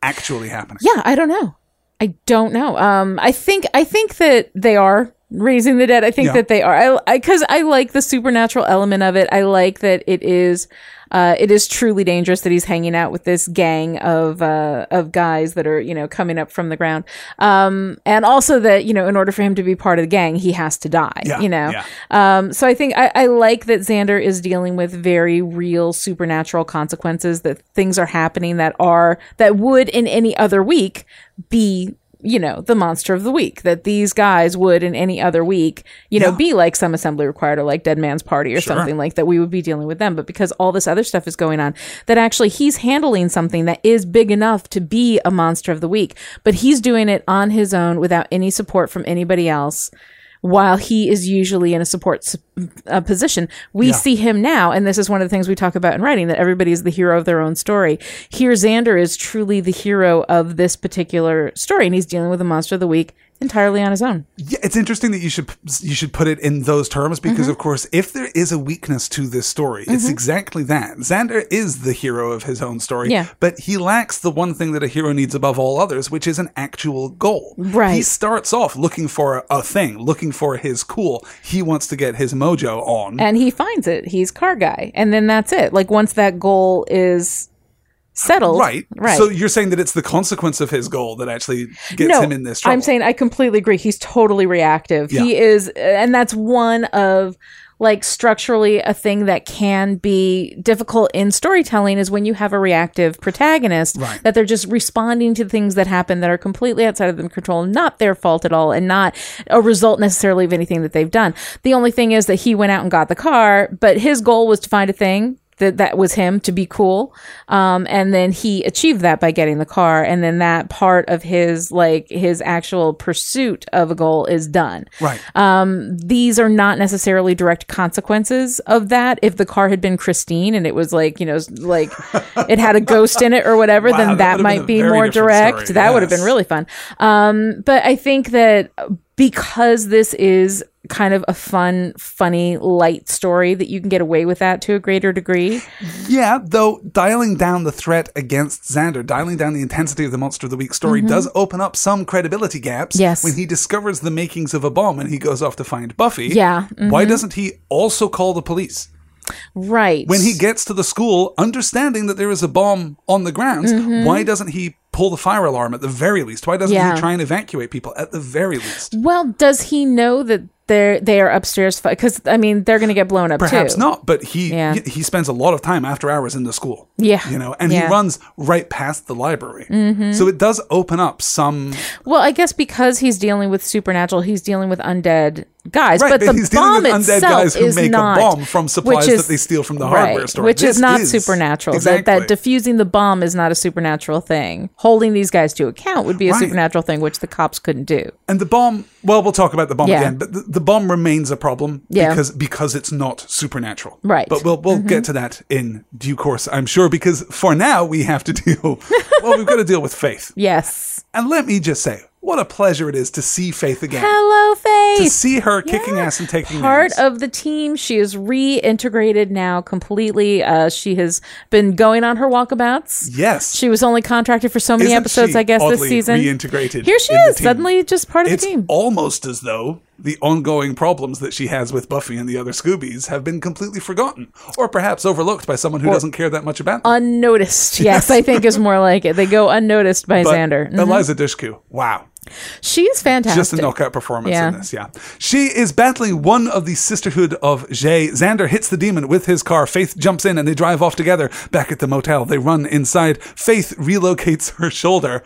actually happening. Yeah, I don't know. I don't know. Um, I think I think that they are raising the dead. I think Yeah. that they are. I because I, like the supernatural element of it. I like that it is. Uh, it is truly dangerous that he's hanging out with this gang of uh, of guys that are you know coming up from the ground, um, and also that you know in order for him to be part of the gang, he has to die. Yeah, you know, yeah. um, so I think I, I like that Xander is dealing with very real supernatural consequences. That things are happening that are that would in any other week be you know the monster of the week. That these guys would in any other week you know Yeah. be like some assembly required or like Dead Man's Party or something like that. We would be dealing with them, but because all this other stuff is going on, that actually he's handling something that is big enough to be a monster of the week, but he's doing it on his own without any support from anybody else while he is usually in a support uh, position. We Yeah. see him now, and this is one of the things we talk about in writing that everybody is the hero of their own story. Here, Xander is truly the hero of this particular story, and he's dealing with a monster of the week entirely on his own. Yeah, it's interesting that you should you should put it in those terms because, Mm-hmm. of course, if there is a weakness to this story, it's exactly that. Xander is the hero of his own story, Yeah. but he lacks the one thing that a hero needs above all others, which is an actual goal. Right. He starts off looking for a thing, looking for his cool. He wants to get his mojo on. And he finds it. He's car guy, and then that's it. Like once that goal is settled, Right. Right. So you're saying that it's the consequence of his goal that actually gets no, him in this trouble. I'm saying I completely agree. He's totally reactive. He is, and that's one of like structurally a thing that can be difficult in storytelling is when you have a reactive protagonist Right. that they're just responding to things that happen that are completely outside of their control, not their fault at all, and not a result necessarily of anything that they've done. The only thing is that he went out and got the car, but his goal was to find a thing that that was him to be cool. Um and then he achieved that by getting the car. And then that part of his like his actual pursuit of a goal is done. Right. um these are not necessarily direct consequences of that. If the car had been christine and it was like you know like it had a ghost in it or whatever Wow, then that that, might be more direct. story. that would have been really fun. Um but i think that because this is kind of a fun funny light story that you can get away with that to a greater degree Yeah, though dialing down the threat against Xander, dialing down the intensity of the Monster of the Week story does open up some credibility gaps. Mm-hmm. Yes. When he discovers the makings of a bomb and he goes off to find Buffy. Yeah, mm-hmm. Why doesn't he also call the police? right When he gets to the school, understanding that there is a bomb on the grounds, why doesn't he pull the fire alarm at the very least? Why doesn't Mm-hmm. Yeah. he try and evacuate people at the very least? Well, does he know that they're they are upstairs? Because I mean, they're going to get blown up Perhaps too. not, but he Yeah. he he spends a lot of time after hours in the school. Yeah. you know, and Yeah. Mm-hmm. he runs right past the library. So it does open up some Well, I guess because he's dealing with supernatural, he's dealing with undead guys. Right, but but the he's dealing bomb with undead itself guys who is make a bomb from supplies is- that they steal from the right, hardware store. which This is not is- supernatural. That that Exactly. diffusing the bomb is not a supernatural thing. Holding these guys to account would be a Right. supernatural thing, which the cops couldn't do. And the bomb, well, we'll talk about the bomb Yeah. again, but the, the bomb remains a problem Yeah. because because it's not supernatural. Right. Mm-hmm. But we'll we'll get to that in due course, I'm sure, because for now we have to deal well, we've got to deal with Faith. Yes. And let me just say, what a pleasure it is to see Faith again. Hello, Faith. To see her kicking ass and taking part names. of the team. She is reintegrated now completely. Uh, she has been going on her walkabouts. yes. She was only contracted for so many Isn't episodes, I guess, this season. reintegrated Here she is, suddenly just part of it's the team. almost as though the ongoing problems that she has with Buffy and the other Scoobies have been completely forgotten, or perhaps overlooked by someone who doesn't care that much about them. Unnoticed, yes, I think is more like it. They go unnoticed by But Xander. Mhm. Eliza Dushku, wow. She's fantastic. Just a knockout performance Yeah. in this, yeah. She is battling one of the Sisterhood of Jhe. Xander hits the demon with his car. Faith jumps in and they drive off together. Back at the motel, they run inside. Faith relocates her shoulder.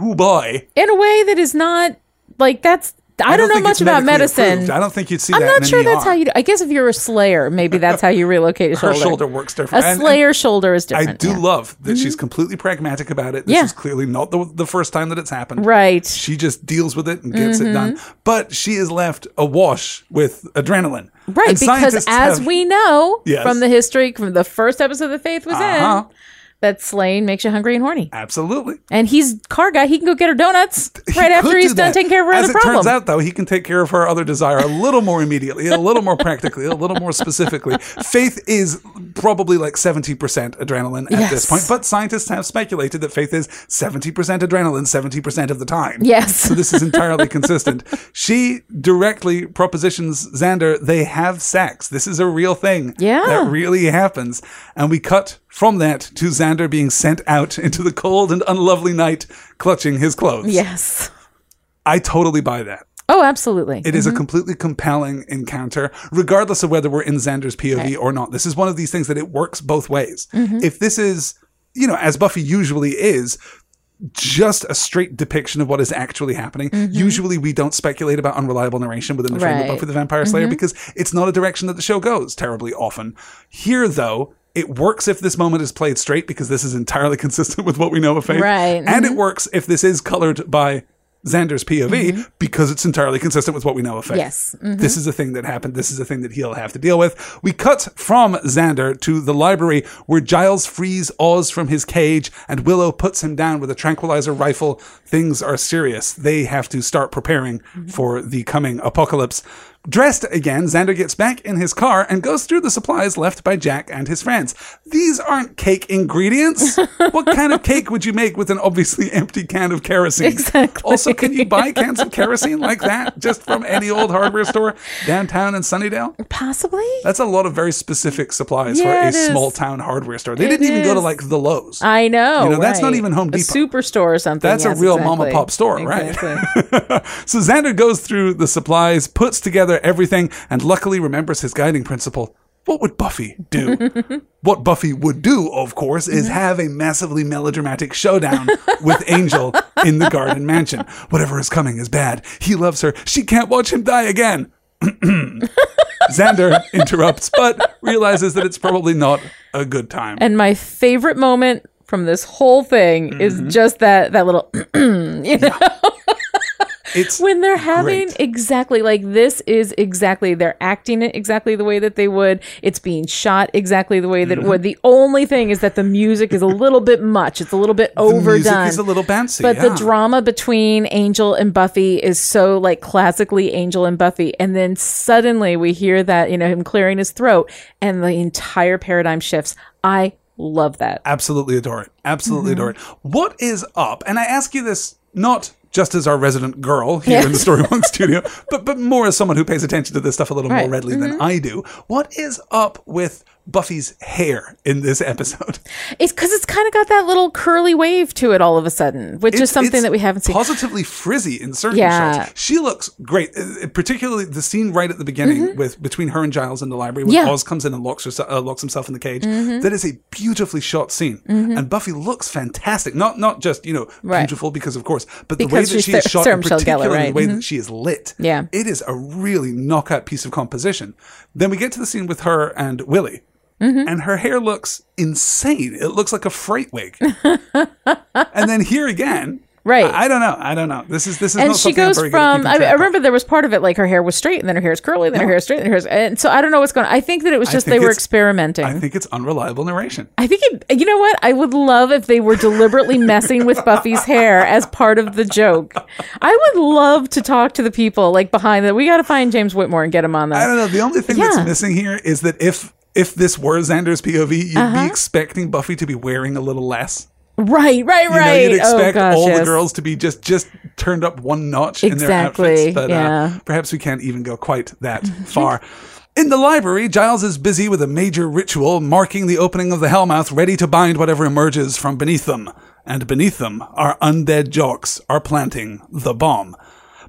Whoo boy. in a way that is not like that's. I, don't, know much about medicine. approved. I don't think you'd see I'm that not in an sure that's ER. how you. Do, I guess if you're a slayer, maybe that's how you relocate a Her shoulder. shoulder works different. A And- and slayer shoulder is different. I do yeah. love that she's completely pragmatic about it. This Yeah. is clearly not the, the first time that it's happened. Right. She just deals with it and gets it done. Mm-hmm. But she is left awash with adrenaline. Right, And because as have- we know Yes. from the history, from the first episode that Faith was Uh-huh. in, that slaying makes you hungry and horny. Absolutely. And he's car guy; he can go get her donuts He right after he's do done that. taking care of her As other it problem. turns out, though, he can take care of her other desire a little more immediately, a little more practically, a little more specifically. Faith is probably like 70% adrenaline at Yes. this point, but scientists have speculated that Faith is 70% adrenaline 70% of the time. Yes. So this is entirely consistent. She directly propositions Xander, they have sex. This is a real thing. Yeah. That really happens. And we cut from that to Xander being sent out into the cold and unlovely night clutching his clothes. yes. I totally buy that. Oh, absolutely. It is a completely compelling encounter, regardless of whether we're in Xander's POV or not. This is one of these things that it works both ways. Mm-hmm. If this is, you know, as Buffy usually is, just a straight depiction of what is actually happening. Usually we don't speculate about unreliable narration within the frame of Mm-hmm. Right. Mm-hmm. Buffy the Vampire Slayer because it's not a direction that the show goes terribly often. Here, though, it works if this moment is played straight because this is entirely consistent with what we know of Faith. Right. And it mm-hmm. works if this is colored by Xander's POV mm-hmm. because it's entirely consistent with what we know of Faith. Mm-hmm. Yes. This is a thing that happened. This is a thing that he'll have to deal with. We cut from Xander to the library where Giles frees Oz from his cage and Willow puts him down with a tranquilizer rifle. Things are serious. They have to start preparing mm-hmm. for the coming apocalypse. Dressed again, Xander gets back in his car and goes through the supplies left by Jack and his friends. These aren't cake ingredients. what kind of cake would you make with an obviously empty can of kerosene? Exactly. Also, can you buy cans of kerosene like that just from any old hardware store downtown in Sunnydale? Possibly. That's a lot of very specific supplies Yeah, for a small town hardware store. They It didn't even go to like the Lowe's. I know. You know, that's not even Home Depot. A superstore or something. That's a yes, real mom and pop store, right? So Xander goes through the supplies, puts together everything, and luckily remembers his guiding principle. What would Buffy do? what Buffy would do, of course, is have a massively melodramatic showdown with Angel in the Garden Mansion. Whatever is coming is bad. He loves her. She can't watch him die again. Xander interrupts, but realizes that it's probably not a good time. and my favorite moment from this whole thing Mm-hmm. is just that that little you know It's when they're having Great. exactly like this is exactly they're acting it exactly the way that they would it's being shot exactly the way that Mm-hmm. it would the only thing is that the music is a little bit much it's a little bit the music overdone is a little bouncy. but yeah. the drama between Angel and Buffy is so like classically Angel and Buffy. And then suddenly we hear that, you know, him clearing his throat and the entire paradigm shifts. I love that. absolutely adore it. Absolutely Mm-hmm. adore it. What is up? And I ask you this not just as our resident girl here in the Storywonk studio, but but more as someone who pays attention to this stuff a little more Right. Mm-hmm. readily than I do. What is up with Buffy's hair in this episode? It's because it's kind of got that little curly wave to it all of a sudden, which is something that we haven't seen. Positively frizzy in certain Yeah. shots. She looks great, uh, particularly the scene right at the beginning with between her and Giles in the library when Mm-hmm. Yeah. Oz comes in and locks, herself, uh, locks himself in the cage. Mm-hmm. That is a beautifully shot scene, and Buffy looks fantastic. Not not just you know Right. beautiful because of course, but the way that she is shot, Sarah and Michelle Gellar, right? the way that she is lit. Yeah. it is a really knockout piece of composition. Then we get to the scene with her and Willy. Mm-hmm. And her hair looks insane. It looks like a freight wig. and then here again, Right. I, I don't know. I don't know. This is this is and not she goes very good at from I, I remember there was part of it like her hair was straight and then her hair is curly then her hair is straight and her hair is, and so i don't know what's going on i think that it was just they were experimenting I think it's unreliable narration. I think it, you know what? I would love if they were deliberately messing with Buffy's hair as part of the joke. I would love to talk to the people like behind that. We got to find James Whitmore and get him on that. I don't know. The only thing Yeah. that's missing here is that if if this were Xander's POV, you'd Uh-huh. be expecting Buffy to be wearing a little less. Right, right, You know, right. you'd expect oh gosh, all yes. the girls to be just just turned up one notch in their Exactly, outfits, but yeah. uh, perhaps we can't even go quite that far. In the library, Giles is busy with a major ritual marking the opening of the Hellmouth, ready to bind whatever emerges from beneath them. And beneath them, our undead jocks are planting the bomb.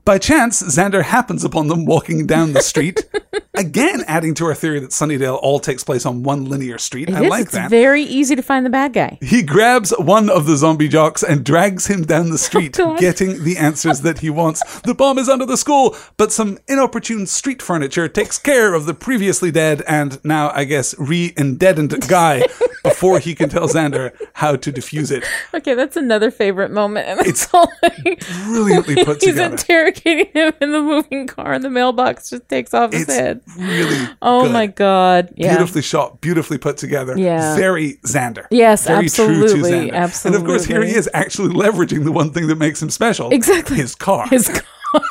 By chance, Xander happens upon them walking down the street, again adding to our theory that Sunnydale all takes place on one linear street. I It is. like it's that. very easy to find the bad guy. He grabs one of the zombie jocks and drags him down the oh, street, Oh, getting the answers that he wants. The bomb is under the school, but some inopportune street furniture takes care of the previously dead and now, I guess, re-indeadened guy before he can tell Xander how to defuse it. Okay, that's another favorite moment. And It's all like, Brilliantly put he's together. He's interrogating him in the moving car, and the mailbox just takes off his It's head. really Oh good. my god! Yeah. Beautifully shot, beautifully put together. Yeah. Very Xander. Yes, Very true to absolutely, And of course, here he is actually leveraging the one thing that makes him special. Exactly. His car. His car.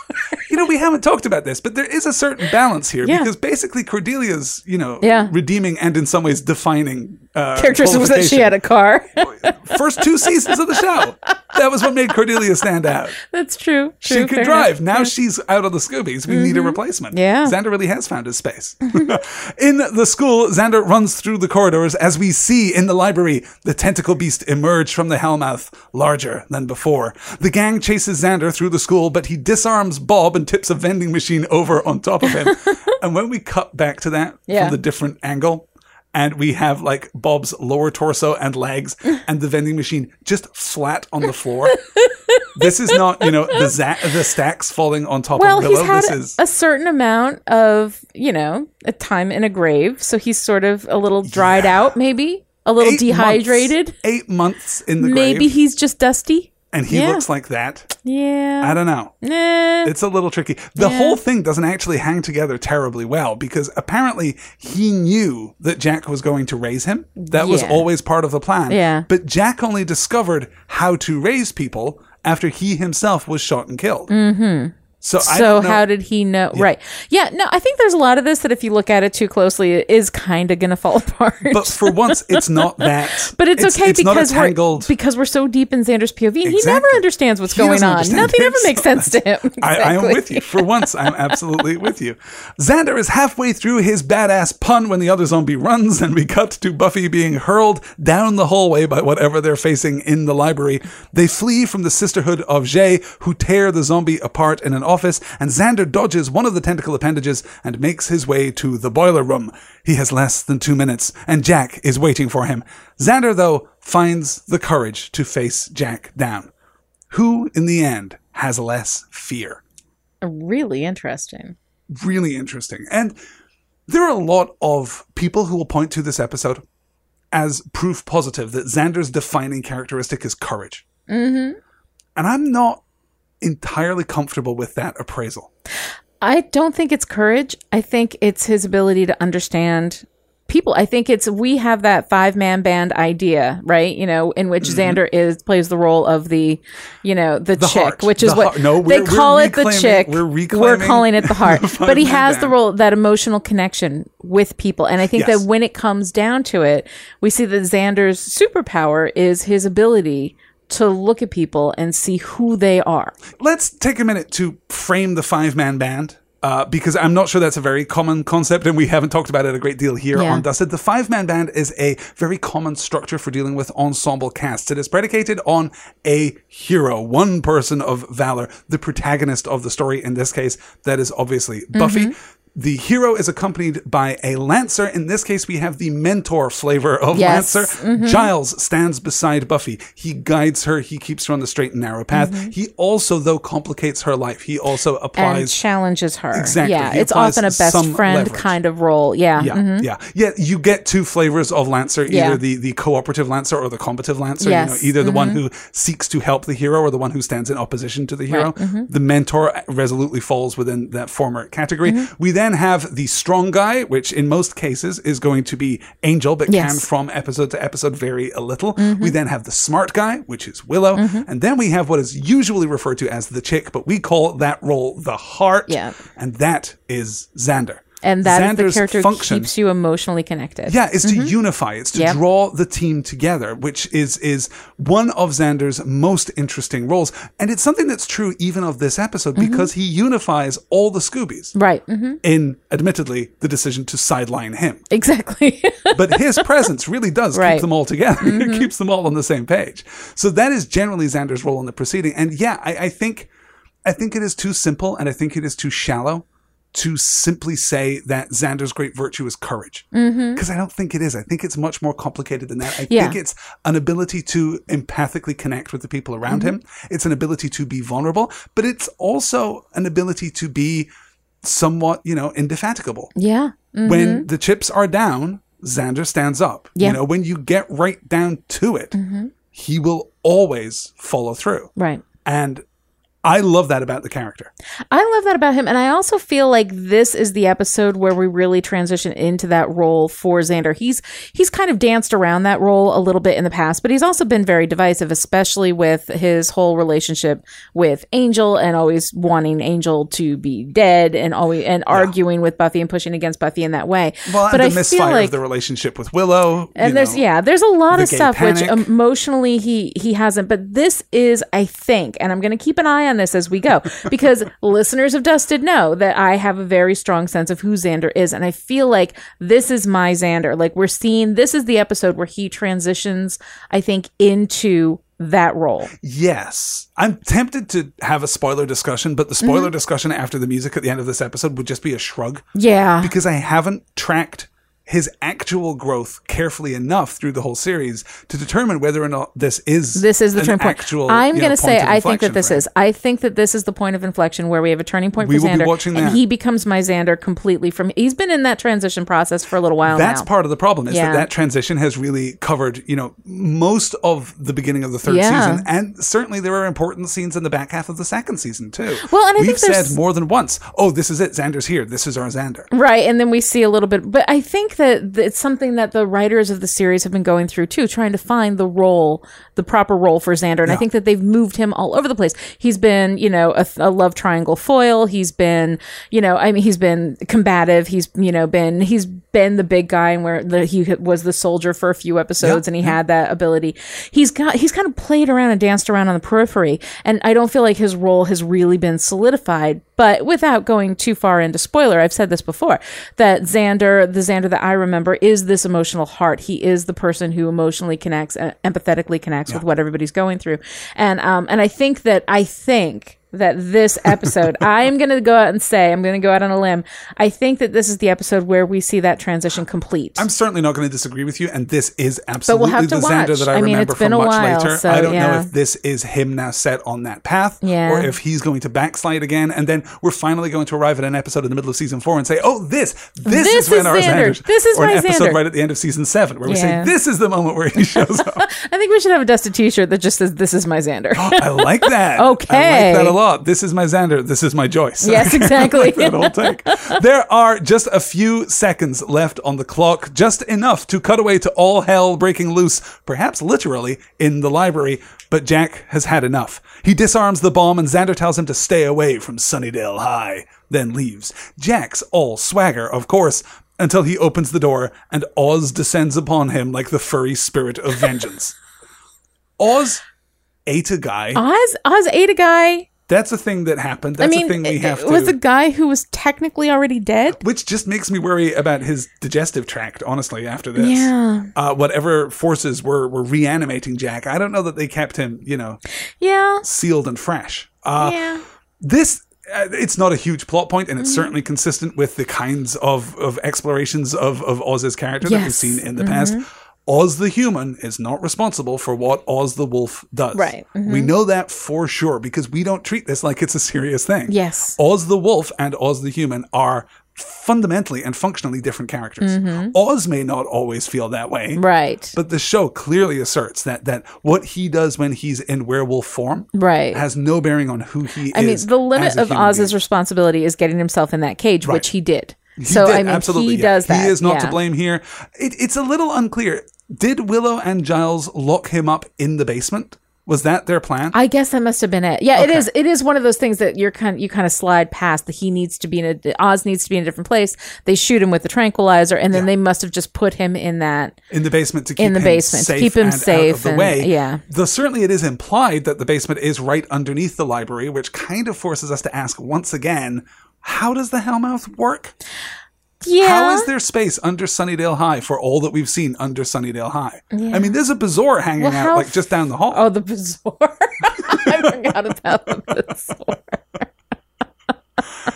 You know, we haven't talked about this, but there is a certain balance here Yeah. because basically Cordelia's, you know, Yeah. redeeming and in some ways defining uh, characteristic was that she had a car. first two seasons of the show. That was what made Cordelia stand out. That's true. She could drive. enough. Now she's out of the Scoobies. We need a replacement. Yeah. Xander really has found his space. in the school, Xander runs through the corridors as we see in the library the tentacle beast emerge from the Hellmouth, larger than before. The gang chases Xander through the school, but he disarms Bob and tips a vending machine over on top of him. and when we cut back to that Yeah. from the different angle, and we have like Bob's lower torso and legs and the vending machine just flat on the floor. this is not, you know, the za- the stacks falling on top Well, of he's had This a, is a certain amount of, you know, a time in a grave, so he's sort of a little dried Yeah. out, maybe a little eight dehydrated. Months, eight months in the Maybe grave, Maybe he's just dusty. And he yeah. looks like that. Yeah. I don't know. Nah. It's a little tricky. The Yeah. whole thing doesn't actually hang together terribly well because apparently he knew that Jack was going to raise him. That was always part of the plan. Yeah. But Jack only discovered how to raise people after he himself was shot and killed. Mm-hmm. So, so how did he know? Right. Yeah. No, I think there's a lot of this that if you look at it too closely, it is kind of going to fall apart. But for once, it's not that. But it's, okay it's because we're because we're so deep in Xander's POV. and He never understands what's He going on. understand Nothing ever makes sense to him. I, I am with you. For once, I'm absolutely with you. Xander is halfway through his badass pun when the other zombie runs, and we cut to Buffy being hurled down the hallway by whatever they're facing in the library. They flee from the Sisterhood of Jhe, who tear the zombie apart in an office, and Xander dodges one of the tentacle appendages and makes his way to the boiler room. He has less than two minutes, and Jack is waiting for him. Xander, though, finds the courage to face Jack down. Who, in the end, has less fear? Really interesting. really interesting. And there are a lot of people who will point to this episode as proof positive that Xander's defining characteristic is courage. Mm-hmm. And I'm not entirely comfortable with that appraisal. I don't think it's courage. I think it's his ability to understand people. I think it's we have that five man band idea, right? You know, in which mm-hmm. Xander is plays the role of the, you know, the, chick, heart. which is The what. No, they we're- we're call it the chick. we're reclaiming calling it the heart. the but he has the role that emotional connection with people. And I think Yes. that when it comes down to it, we see that Xander's superpower is his ability to look at people and see who they are. Let's take a minute to frame the five man band. Uh, because I'm not sure that's a very common concept, and we haven't talked about it a great deal here Yeah. on Dusted. The five man band is a very common structure for dealing with ensemble casts. It is predicated on a hero, one person of valor, the protagonist of the story. In this case, that is obviously Buffy. The hero is accompanied by a lancer. In this case, we have the mentor flavor of Yes. Mm-hmm. lancer. Giles stands beside Buffy. He guides her. He keeps her on the straight and narrow path. He also, though, complicates her life. He also Mm-hmm. and challenges her. Exactly. Yeah, He it's often a best friend leverage. kind of role. Yeah. yeah, mhm. yeah, yeah. You get two flavors of Lancer: either Yeah. the the cooperative Lancer or the combative Lancer. Yes. Mm-hmm. You know, either the one who seeks to help the hero or the one who stands in opposition to the hero. mm-hmm. The mentor resolutely falls within that former category. Mm-hmm. We then have the strong guy, which in most cases is going to be Angel, but can Yes. Mm-hmm. from episode to episode vary a little. We then have the smart guy, which is Willow, and then we have what is usually referred to as the chick, but we call that role the heart. Yeah. and that is Xander. And that is Xander's the character function keeps you emotionally connected. yeah, it's to unify. It's to Mm-hmm. Yep. draw the team together, which is is one of Xander's most interesting roles, and it's something that's true even of this episode Mm-hmm. because he unifies all the Scoobies. Right. hmm In admittedly the decision to sideline him, Exactly. but his presence really does Right. Mm-hmm. keep them all together. it keeps them all on the same page. So that is generally Xander's role in the proceeding, and yeah, I, I think I think it is too simple, and I think it is too shallow to simply say that Xander's great virtue is courage. Because I don't think it is. I think it's much more complicated than that. I Mm-hmm. Yeah. think it's an ability to empathically connect with the people around Mm-hmm. him. It's an ability to be vulnerable, but it's also an ability to be somewhat, you know, indefatigable. yeah. Mm. When the chips are down, Xander stands up. Yeah. You know, when you get right down to it, he will always follow through. Right. And I love that about the character. I love that about him. And I also feel like this is the episode where we really transition into that role for Xander. He's he's kind of danced around that role a little bit in the past, but he's also been very divisive, especially with his whole relationship with Angel and always wanting Angel to be dead and always and arguing with Buffy and pushing against Buffy in that way. Well, but I the feel like of the relationship with Willow. and there's know. yeah there's a lot of stuff which emotionally he he hasn't but this is i think and i'm going to keep an eye on this as we go because listeners of dusted know that i have a very strong sense of who xander is and i feel like this is my xander like we're seeing this is the episode where he transitions i think into that role Yes. I'm tempted to have a spoiler discussion, but the Mm-hmm. spoiler discussion after the music at the end of this episode would just be a shrug yeah because I haven't tracked his actual growth carefully enough through the whole series to determine whether or not this is this is the turning point. Actual, I'm going to say I think that this is. I think that this is the point of inflection where we have a turning point We for will be Xander, watching and that. he becomes my Xander completely. From he's been in that transition process for a little while That's now. part of the problem is Yeah. that that transition has really covered, you know, most of the beginning of the third Yeah. season, and certainly there are important scenes in the back half of the second season too. Well, and I we've think said more than once, "Oh, this is it. Xander's here. This is our Xander." Right, and then we see a little bit, but I think that it's something that the writers of the series have been going through too, trying to find the role, the proper role for Xander. And I think that they've moved him all over the place. He's been, you know, a, a love triangle foil. He's been, you know, I mean, he's been combative. He's, you know, been he's been the big guy, and where the, he was the soldier for a few episodes, Yeah, and he had that ability. He's got he's kind of played around and danced around on the periphery, and I don't feel like his role has really been solidified. But without going too far into spoiler, I've said this before that Xander, the Xander that I remember, is this emotional heart. He is the person who emotionally connects, uh, empathetically connects with what everybody's going through, and um, and I think that I think that this episode, I am going to go out and say, I'm going to go out on a limb. I think that this is the episode where we see that transition complete. I'm certainly not going to disagree with you, and this is absolutely have the to Xander that I, I mean, remember from much while, later. so, I don't know if this is him now set on that path, Yeah. or if he's going to backslide again, and then we're finally going to arrive at an episode in the middle of season four and say, "Oh, this, this, This is when is our Xander. Xander's-" This is or an my episode Xander. right at the end of season seven where we say, "This is the moment where he shows up." I think we should have a dusted T-shirt that just says "This is my Xander." Oh, I like that. I Okay. like that a lot. Oh, this is my Xander. This is my Joyce. Yes, exactly. That whole take. There are just a few seconds left on the clock, just enough to cut away to all hell breaking loose, perhaps literally, in the library. But Jack has had enough. He disarms the bomb and Xander tells him to stay away from Sunnydale High, then leaves. Jack's all swagger, of course, until he opens the door and Oz descends upon him like the furry spirit of vengeance. Oz ate a guy. Oz Oz ate a guy. That's a thing that happened. That's I mean, a thing we it- have it to. was a guy who was technically already dead. which just makes me worry about his digestive tract, honestly, after this. Yeah. Uh, whatever forces were, were reanimating Jack, I don't know that they kept him, you know, Yeah, sealed and fresh. Uh, yeah. This uh, it's not a huge plot point, and it's Mm-hmm. certainly consistent with the kinds of, of explorations of, of Oz's character that we've seen in the past. Oz the human is not responsible for what Oz the wolf does. Right. Mm-hmm. We know that for sure because we don't treat this like it's a serious thing. Yes. Oz the wolf and Oz the human are fundamentally and functionally different characters. Oz may not always feel that way. Mm-hmm. Right. But the show clearly asserts that that what he does when he's in werewolf form Right. has no bearing on who he is I mean, the limit of Oz's being. responsibility is getting himself in that cage, which he did. He so did, I mean, absolutely, he yeah. does that. He is not to blame here. It, it's a little unclear. Did Willow and Giles lock him up in the basement? Was that their plan? I guess that must have been it. Yeah, it Okay. is. It is one of those things that you're kind you kind of slide past. That he needs to be in a Oz needs to be in a different place. They shoot him with the tranquilizer, and then they must have just put him in that. in the basement to keep In the him basement, to safe keep him and out safe of the and- way. yeah. Though certainly it is implied that the basement is right underneath the library, which kind of forces us to ask once again, how does the Hellmouth work? Yeah. How is there space under Sunnydale High for all that we've seen under Sunnydale High? I mean, there's a bazaar hanging Well, out like just down the hall. Oh, the bazaar. I forgot about the bazaar.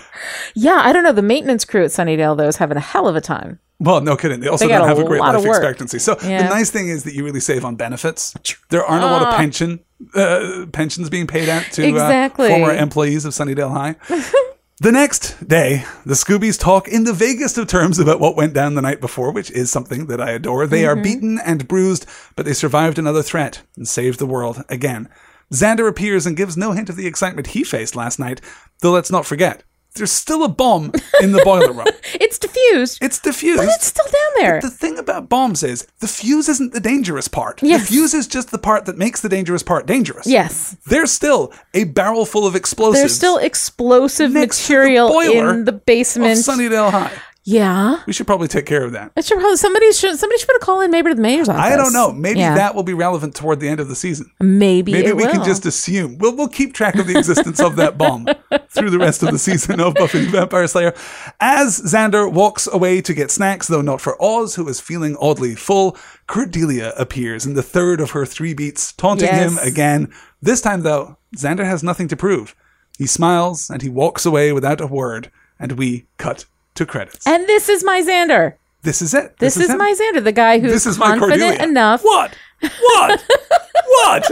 yeah, I don't know. The maintenance crew at Sunnydale though is having a hell of a time. Well, no kidding. They also They don't have a great life expectancy. So Yeah. the nice thing is that you really save on benefits. There aren't a lot of pension uh, pensions being paid out to Exactly. uh, former employees of Sunnydale High. the next day, the Scoobies talk in the vaguest of terms about what went down the night before, which is something that I adore. They Mm-hmm. are beaten and bruised, but they survived another threat and saved the world again. Xander appears and gives no hint of the excitement he faced last night, though let's not forget. There's still a bomb in the boiler room. It's diffused. It's diffused. but it's still down there. The thing about bombs is the fuse isn't the dangerous part. Yes. The fuse is just the part that makes the dangerous part dangerous. yes. There's still a barrel full of explosives. There's still explosive to the material in the of basement. Sunnydale High. Yeah. We should probably take care of that. I should probably somebody should somebody should put a call in maybe to the mayor's office. I don't know. Maybe Yeah. that will be relevant toward the end of the season. maybe Maybe it we can will. just assume. We'll, we'll keep track of the existence of that bomb through the rest of the season of Buffy the Vampire Slayer. As Xander walks away to get snacks, though not for Oz, who is feeling oddly full, Cordelia appears in the third of her three beats, taunting Yes. him again. This time, though, Xander has nothing to prove. He smiles and he walks away without a word, and we cut to credits. And this is my Xander. this is it. This, is, him. my Xander, the guy who's This is my confident Cordelia. enough. What? What? what?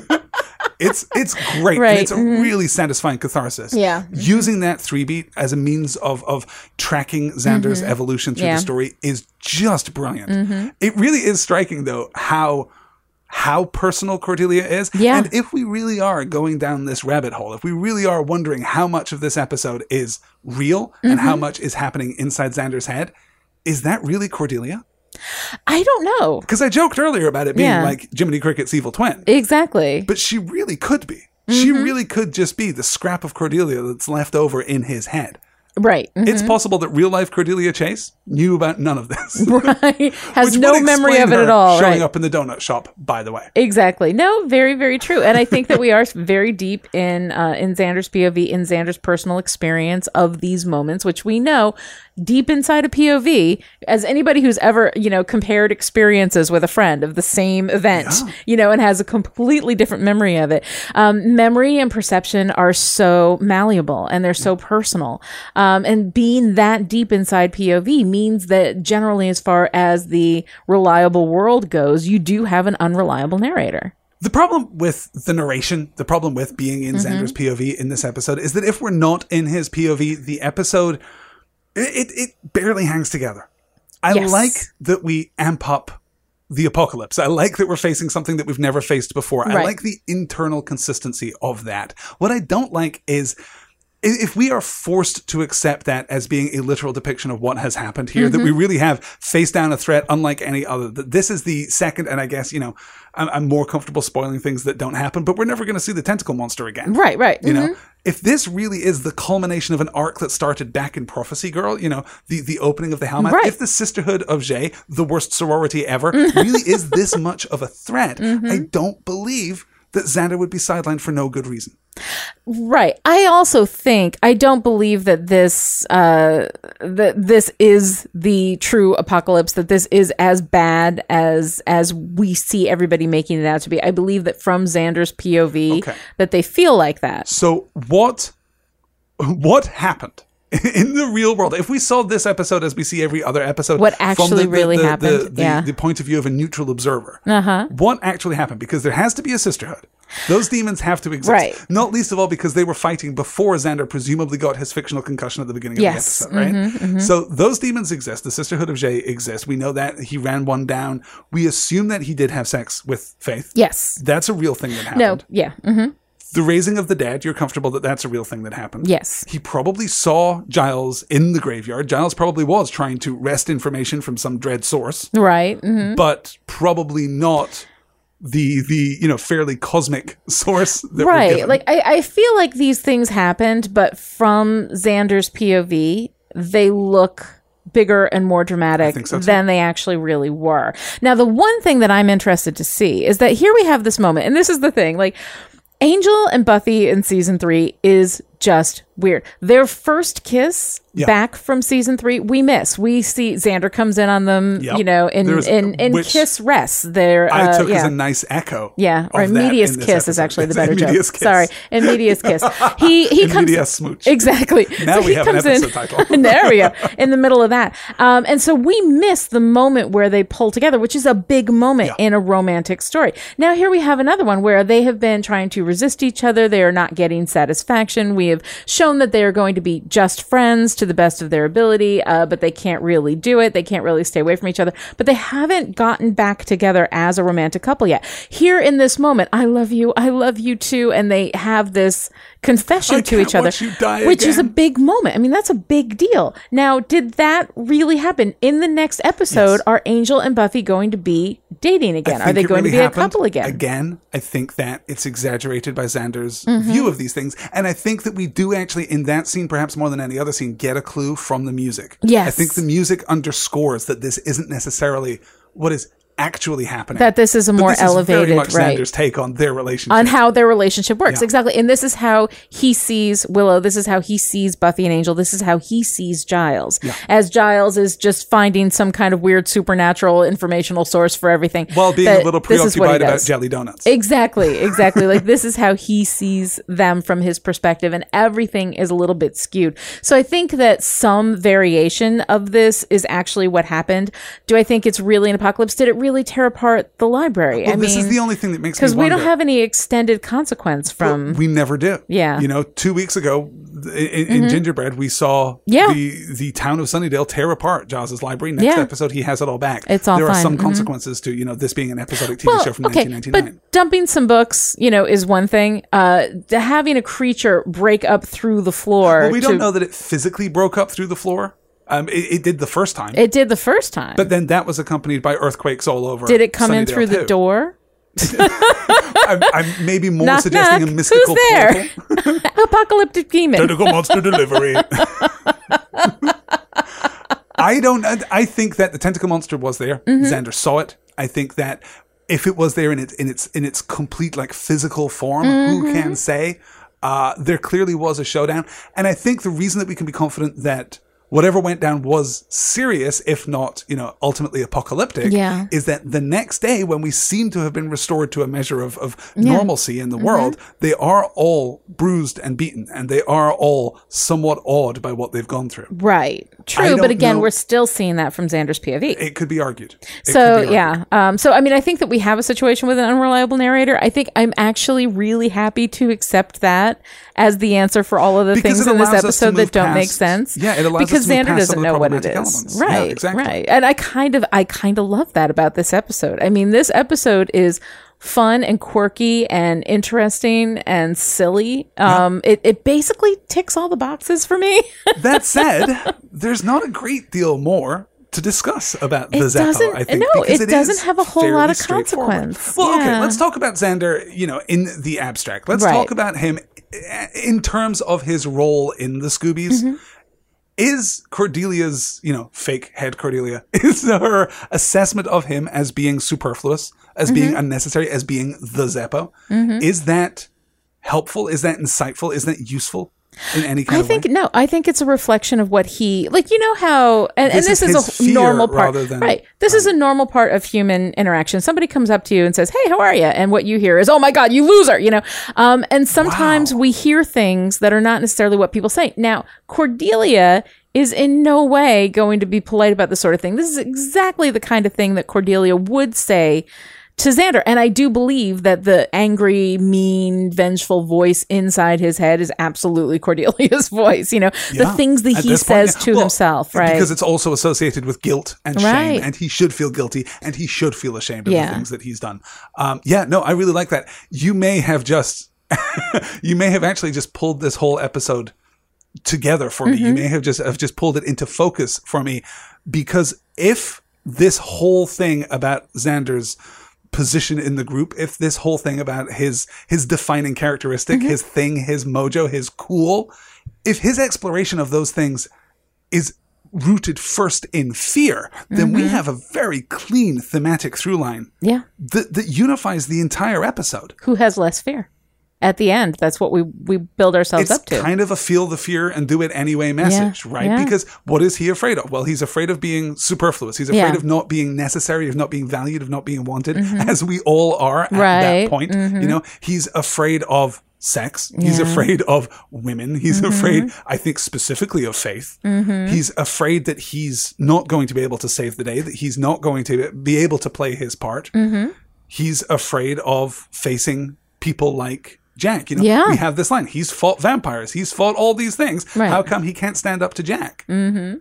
it's it's great. Right, And it's a really satisfying catharsis. Yeah. Using that three beat as a means of of tracking Xander's evolution through Mm-hmm. Yeah. Mm-hmm. the story is just brilliant. It really is striking though how how personal Cordelia is. Yeah. And if we really are going down this rabbit hole, if we really are wondering how much of this episode is real and Mm-hmm. how much is happening inside Xander's head, is that really Cordelia? I don't know. Because I joked earlier about it being Yeah. like Jiminy Cricket's evil twin, Exactly. but she really could be. She Mm-hmm. really could just be the scrap of Cordelia that's left over in his head. Right. Mhm. It's possible that real life Cordelia Chase knew about none of this. right. Has no memory of it at all. Showing right. up in the donut shop, by the way. Exactly. No, very, very true. And I think that we are very deep in uh, in Xander's POV, in Xander's personal experience of these moments, which we know deep inside a POV, as anybody who's ever you know compared experiences with a friend of the same event, you know, and has a completely different memory of it. Um, memory and perception are so malleable and they're so personal. Um, and being that deep inside POV means that generally, as far as the reliable world goes, you do have an unreliable narrator. The problem with the narration, the problem with being in Mm-hmm. Xander's POV in this episode is that if we're not in his POV, the episode it, it, it barely hangs together. I Yes. like that we amp up the apocalypse. I like that we're facing something that we've never faced before. I like the internal consistency of that. What I don't like is if we are forced to accept that as being a literal depiction of what has happened here, that we Mm-hmm. really have faced down a threat unlike any other, that this is the second, and I guess, you know, I'm, I'm more comfortable spoiling things that don't happen, but we're never going to see the tentacle monster again. Right, right. You mhm. know, if this really is the culmination of an arc that started back in Prophecy Girl, you know, the, the opening of the Hellmouth, Right. if the Sisterhood of Jhe, the worst sorority ever, really is this much of a threat, Mm-hmm. I don't believe that Xander would be sidelined for no good reason. Right. I also think I don't believe that this uh that this is the true apocalypse that this is as bad as as we see everybody making it out to be. I believe that from Xander's POV Okay. that they feel like that. So what what happened in the real world if we saw this episode as we see every other episode What actually really the, happened, the, yeah. the point of view of a neutral observer Uh-huh. what actually happened because there has to be a sisterhood those demons have to exist Right. not least of all because they were fighting before xander presumably got his fictional concussion at the beginning Yes. of the episode right so those demons exist the sisterhood of Jhe exists we know that he ran one down we assume that he did have sex with faith Yes. that's a real thing that happened No. Yeah. hmm the raising of the dead, you're comfortable that that's a real thing that happened. Yes. He probably saw Giles in the graveyard. Giles probably was trying to wrest information from some dread source, Right. hmm but probably not the the you know fairly cosmic source that we're Right. Like I, I feel like these things happened, but from Xander's POV, they look bigger and more dramatic so, than they actually really were. Now, the one thing that I'm interested to see is that here we have this moment, and this is the thing, like Angel and Buffy in season three is just weird. Their first kiss Yeah. back from season three, we miss. We see Xander comes in on them, Yep. you know, in in, in kiss rests. Their I uh, took as a nice echo. Yeah, or medias in kiss is episode. actually the better joke. kiss. Sorry, in medias kiss. He he In comes medias smooch. exactly. Now So we he have an comes in- episode title. there we go. In the middle of that, um, and so we miss the moment where they pull together, which is a big moment Yeah. in a romantic story. Now here we have another one where they have been trying to resist each other. They are not getting satisfaction. We have shown that they are going to be just friends to the best of their ability, uh, but they can't really do it. They can't really stay away from each other. But they haven't gotten back together as a romantic couple yet. Here in this moment, I love you, I love you too, and they have this confession I to each other, watch you die which is a big moment. I mean, that's a big deal. Now, did that really happen in the next episode? Are Angel and Buffy going to be dating again? Are they going really to be a couple again? Again, I think that it's exaggerated by Xander's Mm-hmm. view of these things. And I think that we do actually, in that scene, perhaps more than any other scene, get a clue from the music. Yes. I think the music underscores that this isn't necessarily what is actually happening. That this is a more elevated, much right. Xander's take on their relationship. on how their relationship works. Yeah. Exactly. And this is how he sees Willow. This is how he sees Buffy and Angel. This is how he sees Giles. As Giles is just finding some kind of weird supernatural informational source for everything. while being a little this is what he preoccupied about jelly donuts. Exactly, exactly. like this is how he sees them from his perspective, and everything is a little bit skewed. So I think that some variation of this is actually what happened. Do I think it's really an apocalypse? Did it really tear apart the library? well, I this mean, is the only thing that makes because we don't have any extended consequence from. We never do. Yeah. Mm-hmm. You know, two weeks ago in, in Gingerbread, we saw Yeah. the the town of Sunnydale tear apart Giles's library. Next Yeah. episode, he has it all back. It's all There are fine. some Mhm. consequences to you know this being an episodic TV well, show from okay, 1999. but dumping some books, you know, is one thing. Uh, having a creature break up through the floor. well, we to- don't know that it physically broke up through the floor. Um, it, it did the first time, It did the first time. but then that was accompanied by earthquakes all over. did it come in Sunnydale through the door? I'm, I'm maybe more Knock, suggesting knock. a mystical Who's there? portal. Apocalyptic demon. Tentacle monster delivery. I don't. I- I think that the tentacle monster was there. Mm-hmm. Xander saw it. I think that if it was there in its in its in its complete like physical form, Mm-hmm. who can say? Uh, there clearly was a showdown, and I think the reason that we can be confident that whatever went down was serious, if not, you know, ultimately apocalyptic, Yeah. is that the next day when we seem to have been restored to a measure of, of normalcy in the mm-hmm. world, they are all bruised and beaten, and they are all somewhat awed by what they've gone through. Right. True, but again, know- we're still seeing that from Xander's POV. It could be argued. It so be argued. yeah, um, so I mean, I think that we have a situation with an unreliable narrator. I think I'm actually really happy to accept that as the answer for all of the Because things in this allows us to episode that don't make sense. yeah, it allows us because to Xander doesn't some of the know what it is. elements. Yeah, Right, exactly. right. And I kind of, I kind of love that about this episode. I mean, this episode is fun and quirky and interesting and silly. Um, it, it basically ticks all the boxes for me. That said, there's not a great deal more to discuss about the It Zeppo. I think no, because it is doesn't have a whole lot of consequence. Well, okay, let's talk about Xander. You know, in the abstract, let's Right. talk about him eh, in terms of his role in the Scoobies. Mm-hmm. Is Cordelia's, you know, fake head Cordelia, is her assessment of him as being superfluous, as Mm-hmm. being unnecessary, as being the Zeppo, is that helpful? Is that insightful? Is that useful? In any kind I think way? no. I think it's a reflection of what he like. You know how, and and This this, is is, a normal part, than- right? This is a normal part of human interaction. Somebody comes up to you and says, "Hey, how are you?" And what you hear is, "Oh my God, you loser!" You know. Um, and sometimes Wow. we hear things that are not necessarily what people say. Now, Cordelia is in no way going to be polite about this sort of thing. This is exactly the kind of thing that Cordelia would say to Xander. And I do believe that the angry, mean, vengeful voice inside his head is absolutely Cordelia's voice. You know, the things that At he point, says yeah. to Well, himself, right? Because it's also associated with guilt and shame, Right. and he should feel guilty and he should feel ashamed of Yeah. the things that he's done. Um, yeah, no, I really like that. You may have just, you may have actually just pulled this whole episode together for me. Mm-hmm. You may have just have just pulled it into focus for me because if this whole thing about Xander's position in the group, if this whole thing about his his defining characteristic, Mm-hmm. his thing, his mojo, his cool, if his exploration of those things is rooted first in fear, then Mm-hmm. we have a very clean thematic through line yeah. that, that unifies the entire episode. Who has less fear? At the end, that's what we we build ourselves It's up to. It's kind of a feel the fear and do it anyway message, right? yeah. Because what is he afraid of? Well, he's afraid of being superfluous. He's afraid Yeah. of not being necessary, of not being valued, of not being wanted, as we all are at that Mm-hmm. Point. You know, he's afraid of sex. He's afraid of women. He's Mm-hmm. afraid, I think, specifically of faith. He's afraid that he's not going to be able to save the day, that he's not going to be able to play his part. Mm-hmm. He's afraid of facing people like Jack. You know, Yeah. we have this line. He's fought vampires. He's fought all these things. Right. How come he can't stand up to Jack? Mm-hmm.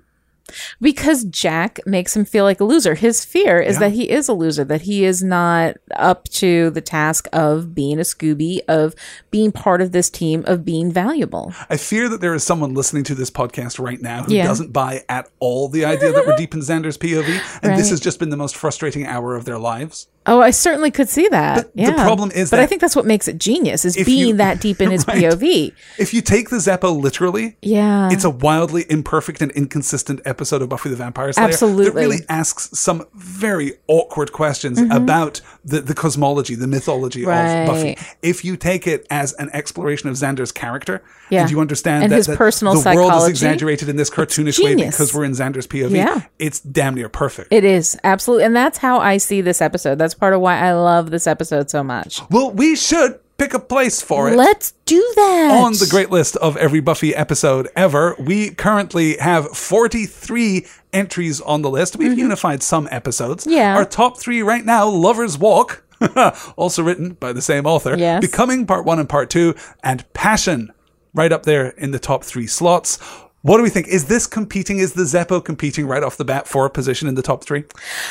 because Jack makes him feel like a loser. His fear is Yeah. that he is a loser, that he is not up to the task of being a Scooby, of being part of this team, of being valuable. I fear that there is someone listening to this podcast right now who Yeah. doesn't buy at all the idea that we're deep in Xander's POV, and this has just been the most frustrating hour of their lives. Oh, I certainly could see that. But the yeah. problem is but that I think that's what makes it genius is being you- that deep in his Right. POV. If you take the Zeppo literally, Yeah. it's a wildly imperfect and inconsistent episode of Buffy the Vampire Slayer Absolutely. Mm-hmm. really asks some very awkward questions about the, the cosmology, the mythology Right. of Buffy. If you take it as an exploration of Xander's character, Yeah. and you understand And that, his that personal the world is exaggerated in this cartoonish way because we're in Xander's POV, Yeah. it's damn near perfect. it is absolutely, and that's how I see this episode. That's part of why I love this episode so much. well, we should pick a place for it. Let's do that on the great list of every Buffy episode ever. We currently have 43 entries on the list. We've unified some episodes. Mm-hmm. Yeah. Our top three right now Lover's Walk, also written by the same author, Yes. Becoming Part 1 and Part 2, and Passion, right up there in the top three slots. What do we think? Is this competing? Is the Zeppo competing right off the bat for a position in the top three?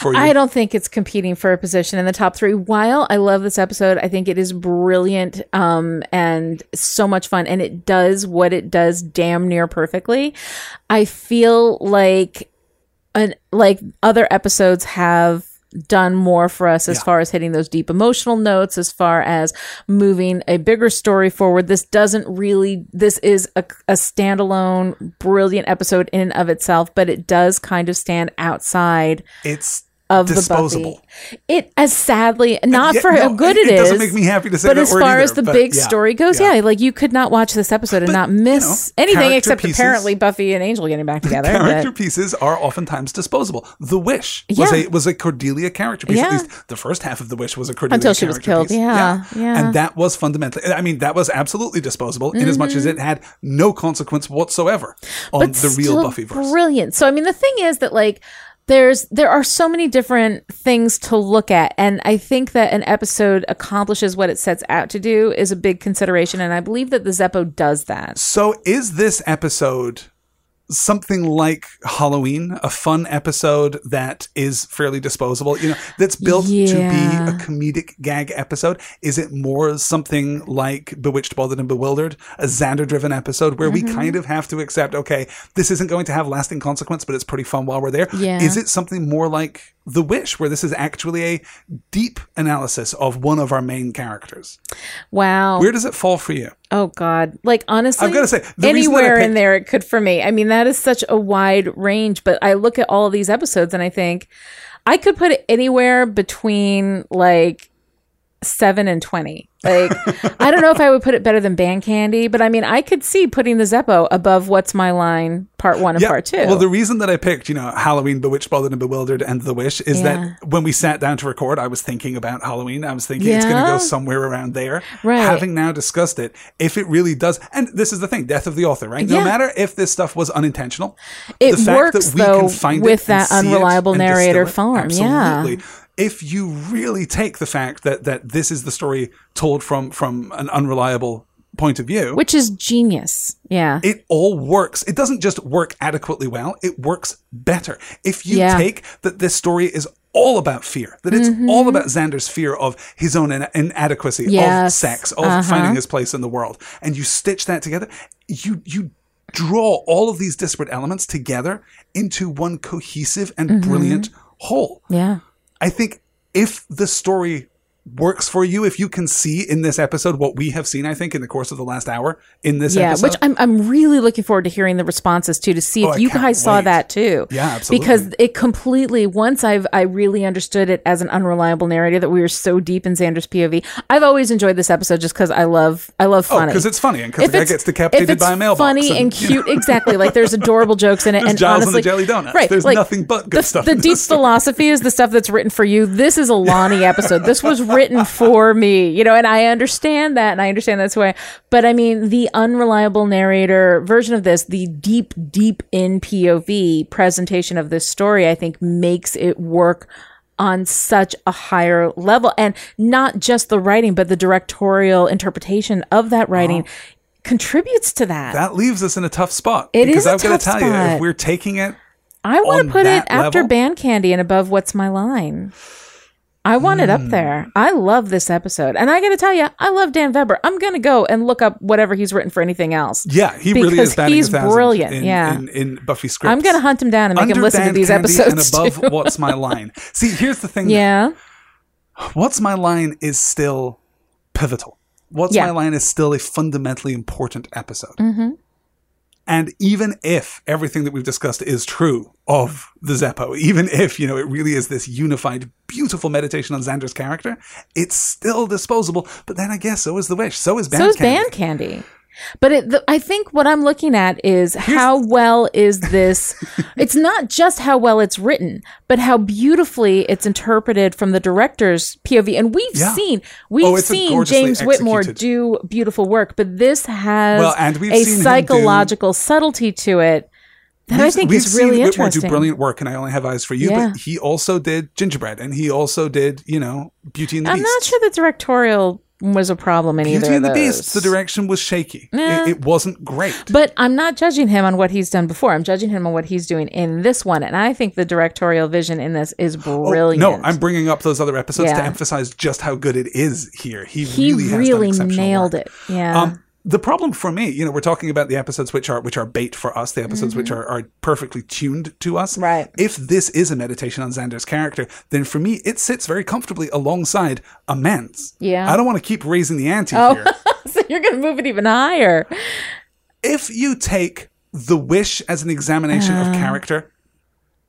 I don't think it's competing for a position in the top three. While I love this episode, I think it is brilliant um, and so much fun, and it does what it does damn near perfectly. I feel like an like other episodes have done more for us as Yeah. far as hitting those deep emotional notes as far as moving a bigger story forward this doesn't really this is a, a standalone brilliant episode in and of itself but it does kind of stand outside it's of disposable. the Buffy. It as sadly not Yeah, for no, how good it- it it is. doesn't make me happy to say But that as word far either, as the big yeah, story goes, yeah. yeah. like you could not watch this episode and But, not you miss know, anything except pieces- apparently Buffy and Angel getting back together. character but- pieces are oftentimes disposable. The Wish was a was a Cordelia character piece. At least the first half of the Wish was a Cordelia character. Until she was killed. Yeah, yeah. and that was fundamentally. I mean, that was absolutely disposable in as much as mm-hmm. it had no consequence whatsoever on but the real Buffy. Brilliant. So I mean, the thing is that like there's there are so many different things to look at, and I think that an episode accomplishes what it sets out to do is a big consideration, and I believe that the Zeppo does that. So, is this episode something like Halloween, a fun episode that is fairly disposable, you know, that's built to be a comedic gag episode? Is it more something like Bewitched, Bothered, and Bewildered, a Xander driven episode where Mm-hmm. we kind of have to accept, okay, this isn't going to have lasting consequence, but it's pretty fun while we're there? Yeah. Is it something more like The Wish, where this is actually a deep analysis of one of our main characters? Wow. Where does it fall for you? Oh God! Like honestly, I've gotta say, the reason anywhere in there it could for me. I mean, that is such a wide range. But I look at all of these episodes and I think I could put it anywhere between like seven and twenty. Like I don't know if I would put it better than Band Candy, but I mean I could see putting the Zeppo above What's My Line Part One and Part Two. Well, the reason that I picked, you know, Halloween, Bewitched, Bothered, and Bewildered, and The Wish is Yeah. that when we sat down to record, I was thinking about Halloween. I was thinking it's going to go somewhere around there. Right. Having now discussed it, if it really does, and this is the thing, death of the author, right? No Yeah. matter if this stuff was unintentional, It the fact works, that we though, can find with it that unreliable narrator form. Yeah. If you really take the fact that that this is the story told from from an unreliable point of view, which is genius. Yeah. it all works. It doesn't just work adequately well, it works better. If you Yeah. take that this story is all about fear, that it's all about Xander's fear of his own ina- inadequacy, of Mm-hmm. Sex, of Uh-huh. finding his place in the world, and you stitch that together, you you draw all of these disparate elements together into one cohesive and Mm-hmm. brilliant whole. yeah. I think if the story works for you, if you can see in this episode what we have seen, I think, in the course of the last hour in this Yeah, episode. which I'm I'm really looking forward to hearing the responses to to see Oh, if I you guys saw that too. Yeah, absolutely. Because it completely once I've I really understood it as an unreliable narrator that we were so deep in Xander's POV. I've always enjoyed this episode just because I love I love Oh, funny. because it's funny and because the guy gets decapitated by a mailbox. funny and, know, cute, exactly. Like there's adorable jokes in it, There's and Giles and the honestly, Jelly Donuts. Right, There's like, nothing but good the, stuff The deep philosophy is the stuff that's written for you. This is a Lani episode. This was written for me, you know, and I understand that, and I understand that's why. But I mean, the unreliable narrator version of this, the deep, deep in POV presentation of this story, I think makes it work on such a higher level and not just the writing but the directorial interpretation of that uh-huh. writing contributes to that. that leaves us in a tough spot. It because I've got to tell you, spot. if we're taking it, I want to put it that after level? Band Candy and above What's My Line. I want it up Hmm. there. I love this episode. And I got to tell you, I love Dan Vebber. I'm going to go and look up whatever he's written for anything else. yeah, he really is batting he's brilliant, In, yeah. in, in Buffy scripts. I'm going to hunt him down and make him listen to these Candy episodes. and above. What's My Line? See, here's the thing. yeah. What's My Line is still pivotal. What's Yeah. My Line is still a fundamentally important episode. Mm-hmm. And even if everything that we've discussed is true of the Zeppo, even if, you know, it really is this unified, beautiful meditation on Xander's character, it's still disposable. But then I guess so is the wish. So is Band So is Candy. Band Candy. But it, the, I think what I'm looking at is how well is this? it's not just how well it's written, but how beautifully it's interpreted from the director's POV. And we've Yeah. seen we've Oh, seen James Whitmore do beautiful work, but this has Well, and we've a seen him do- psychological subtlety to it that I think we've is really seen Whitmore interesting. do brilliant work, and I only have eyes for you. Yeah. But he also did Gingerbread, and he also did, you know, Beauty and the I'm Beast. not sure the directorial was a problem in either Beauty of and the those. Beast, the direction was shaky. It, it wasn't great. But I'm not judging him on what he's done before. I'm judging him on what he's doing in this one. And I think the directorial vision in this is brilliant. Oh, No, I'm bringing up those other episodes to emphasize just how good it is here. He, he really, really nailed work. it. Yeah. Um, the problem for me, you know, we're talking about the episodes which are which are bait for us, the episodes which are, are perfectly tuned to us. Mm-hmm. Right. If this is a meditation on Xander's character, then for me it sits very comfortably alongside Amends. Yeah. I don't want to keep raising the ante Oh. here. so you're going to move it even higher. if you take the wish as an examination Uh. of character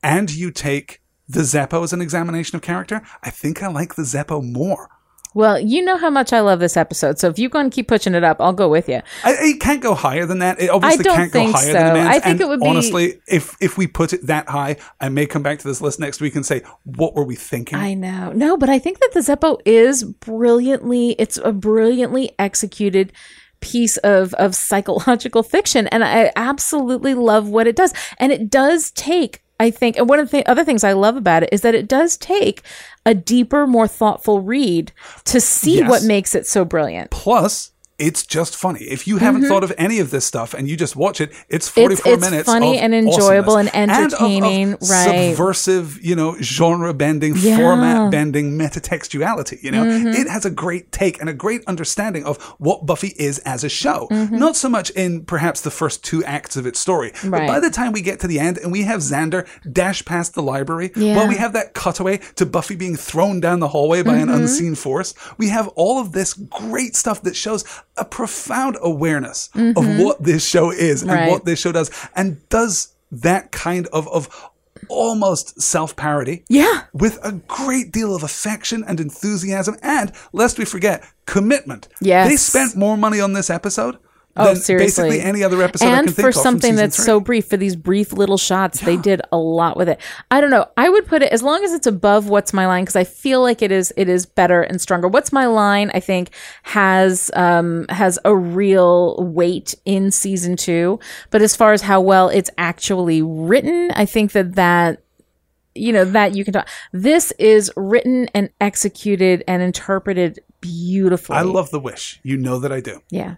and you take the Zeppo as an examination of character, I think I like the Zeppo more. Well, you know how much I love this episode. So if you go and keep pushing it up, I'll go with you. I, it can't go higher than that. It obviously don't can't go higher so. than Amends. I think And it would be- honestly, if if we put it that high, I may come back to this list next week and say, what were we thinking? I know. No, but I think that the Zeppo is brilliantly, it's a brilliantly executed piece of of psychological fiction and I absolutely love what it does. And it does take I think, and one of the th- other things I love about it is that it does take a deeper, more thoughtful read to see Yes. what makes it so brilliant. Plus, it's just funny. If you haven't thought of any of this stuff and you just watch it, it's 44 Mm-hmm. it's minutes. funny and enjoyable awesomeness. and of- of entertaining, right. Subversive, you know, genre bending, Yeah. Mm-hmm. format bending, metatextuality. You know, it has a great take and a great understanding of what Buffy is as a show. Mm-hmm. Not so much in perhaps the first two acts of its story, but by the time we get to the end and we have Xander dash past the library, Yeah. while we have that cutaway to Buffy being thrown down the hallway by Mm-hmm. an unseen force, we have all of this great stuff that shows a profound awareness of what this show is and Mm-hmm. Right. what this show does, and does that kind of of almost self parody. Yeah. With a great deal of affection and enthusiasm, and lest we forget, commitment. Yes. They spent more money on this episode Oh, seriously. basically any other episode I and can think for something that's three. so brief for these brief little shots they did a lot with it i don't know i would put it as long as it's above what's my line because i feel like it is it is better and stronger what's my line i think has um has a real weight in season two but as far as how well it's actually written i think that that you know that you can talk this is written and executed and interpreted beautifully I love The Wish. You know that I do. yeah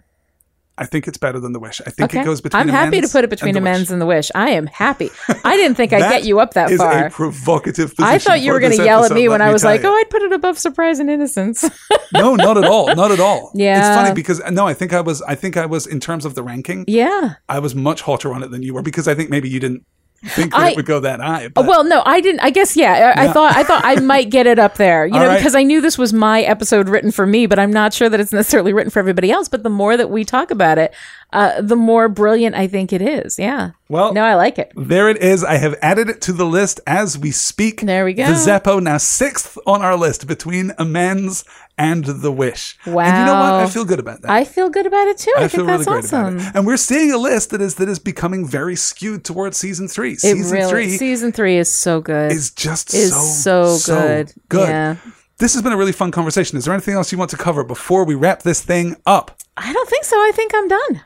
I think it's better than The Wish. I think Okay. it goes between I'm happy to put it between The Wish. amends and the wish. I am happy. I didn't think I'd get you up that is far. a provocative position. I thought you were going to yell at me when I was like, you. "Oh, I'd put it above surprise and innocence." no, not at all, not at all. Yeah. it's funny because no, I think I was, I think I was in terms of the ranking, yeah. I was much hotter on it than you were because I think maybe you didn't think that I- it would go that high. But Well, no, I didn't. I guess yeah. I, I thought I thought I might get it up there, you All know, right. because I knew this was my episode written for me, but I'm not sure that it's necessarily written for everybody else. But the more that we talk about it, uh, the more brilliant I think it is. Yeah. Well- no, I like it. there it is. I have added it to the list as we speak. There we go. The Zeppo now sixth on our list between Amends and The Wish. And you know what? I feel good about that. I feel good about it too. I, I think feel really that's great awesome. about it. And we're seeing a list that is that is becoming very skewed towards season three. It season really, three season three is so good. is just is so so good. good. Yeah. This has been a really fun conversation. Is there anything else you want to cover before we wrap this thing up? I don't think so. I think I'm done.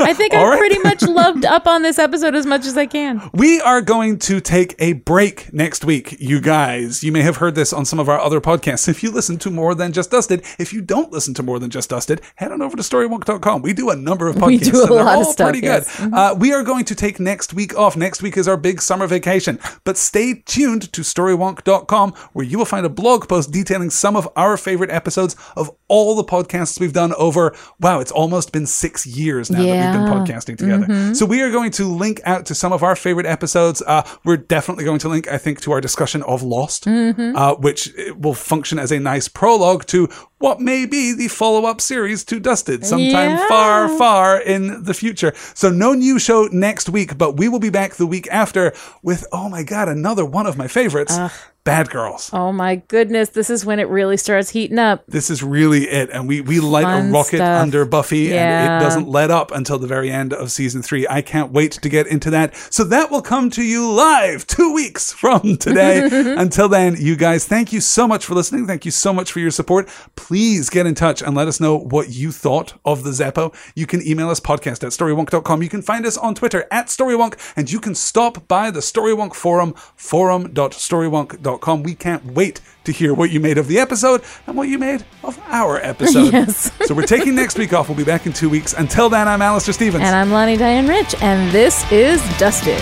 I think All I right. pretty much loved up on this episode as much as I can. We are going to take a break next week, you guys. You may have heard this on some of our other podcasts. If you listen to More Than Just Dusted, if you don't listen to More Than Just Dusted, head on over to storywonk.com. We do a number of podcasts. We do a lot of stuff, pretty yes. good. Uh, we are going to take next week off. Next week is our big summer vacation. But stay tuned to storywonk.com where you will find a blog post detailing some of our favorite episodes of all the podcasts we've done over, wow, it's almost been six years now that we've been podcasting together. So we are going to link out to some of our favorite episodes. Uh, we're definitely going to link, I think, to our discussion of Lost, uh, which will function as a nice prologue to what may be the follow-up series to Dusted sometime Yeah. far, far in the future. So no new show next week, but we will be back the week after with, oh my God, another one of my favorites, Bad Girls. Oh my goodness, this is when it really starts heating up. This is really it. And we, we light Fun a rocket stuff. under Buffy and it doesn't let up until the very end of season three. I can't wait to get into that. So that will come to you live two weeks from today. until then, you guys, thank you so much for listening. Thank you so much for your support. Please get in touch and let us know what you thought of the Zeppo. You can email us podcast at storywonk.com. You can find us on Twitter at storywonk and you can stop by the Storywonk forum, forum.storywonk.com. We can't wait to hear what you made of the episode and what you made of our episode. Yes. so we're taking next week off. We'll be back in two weeks. Until then, I'm Alastair Stevens. And I'm Lani Diane Rich, and this is Dusted.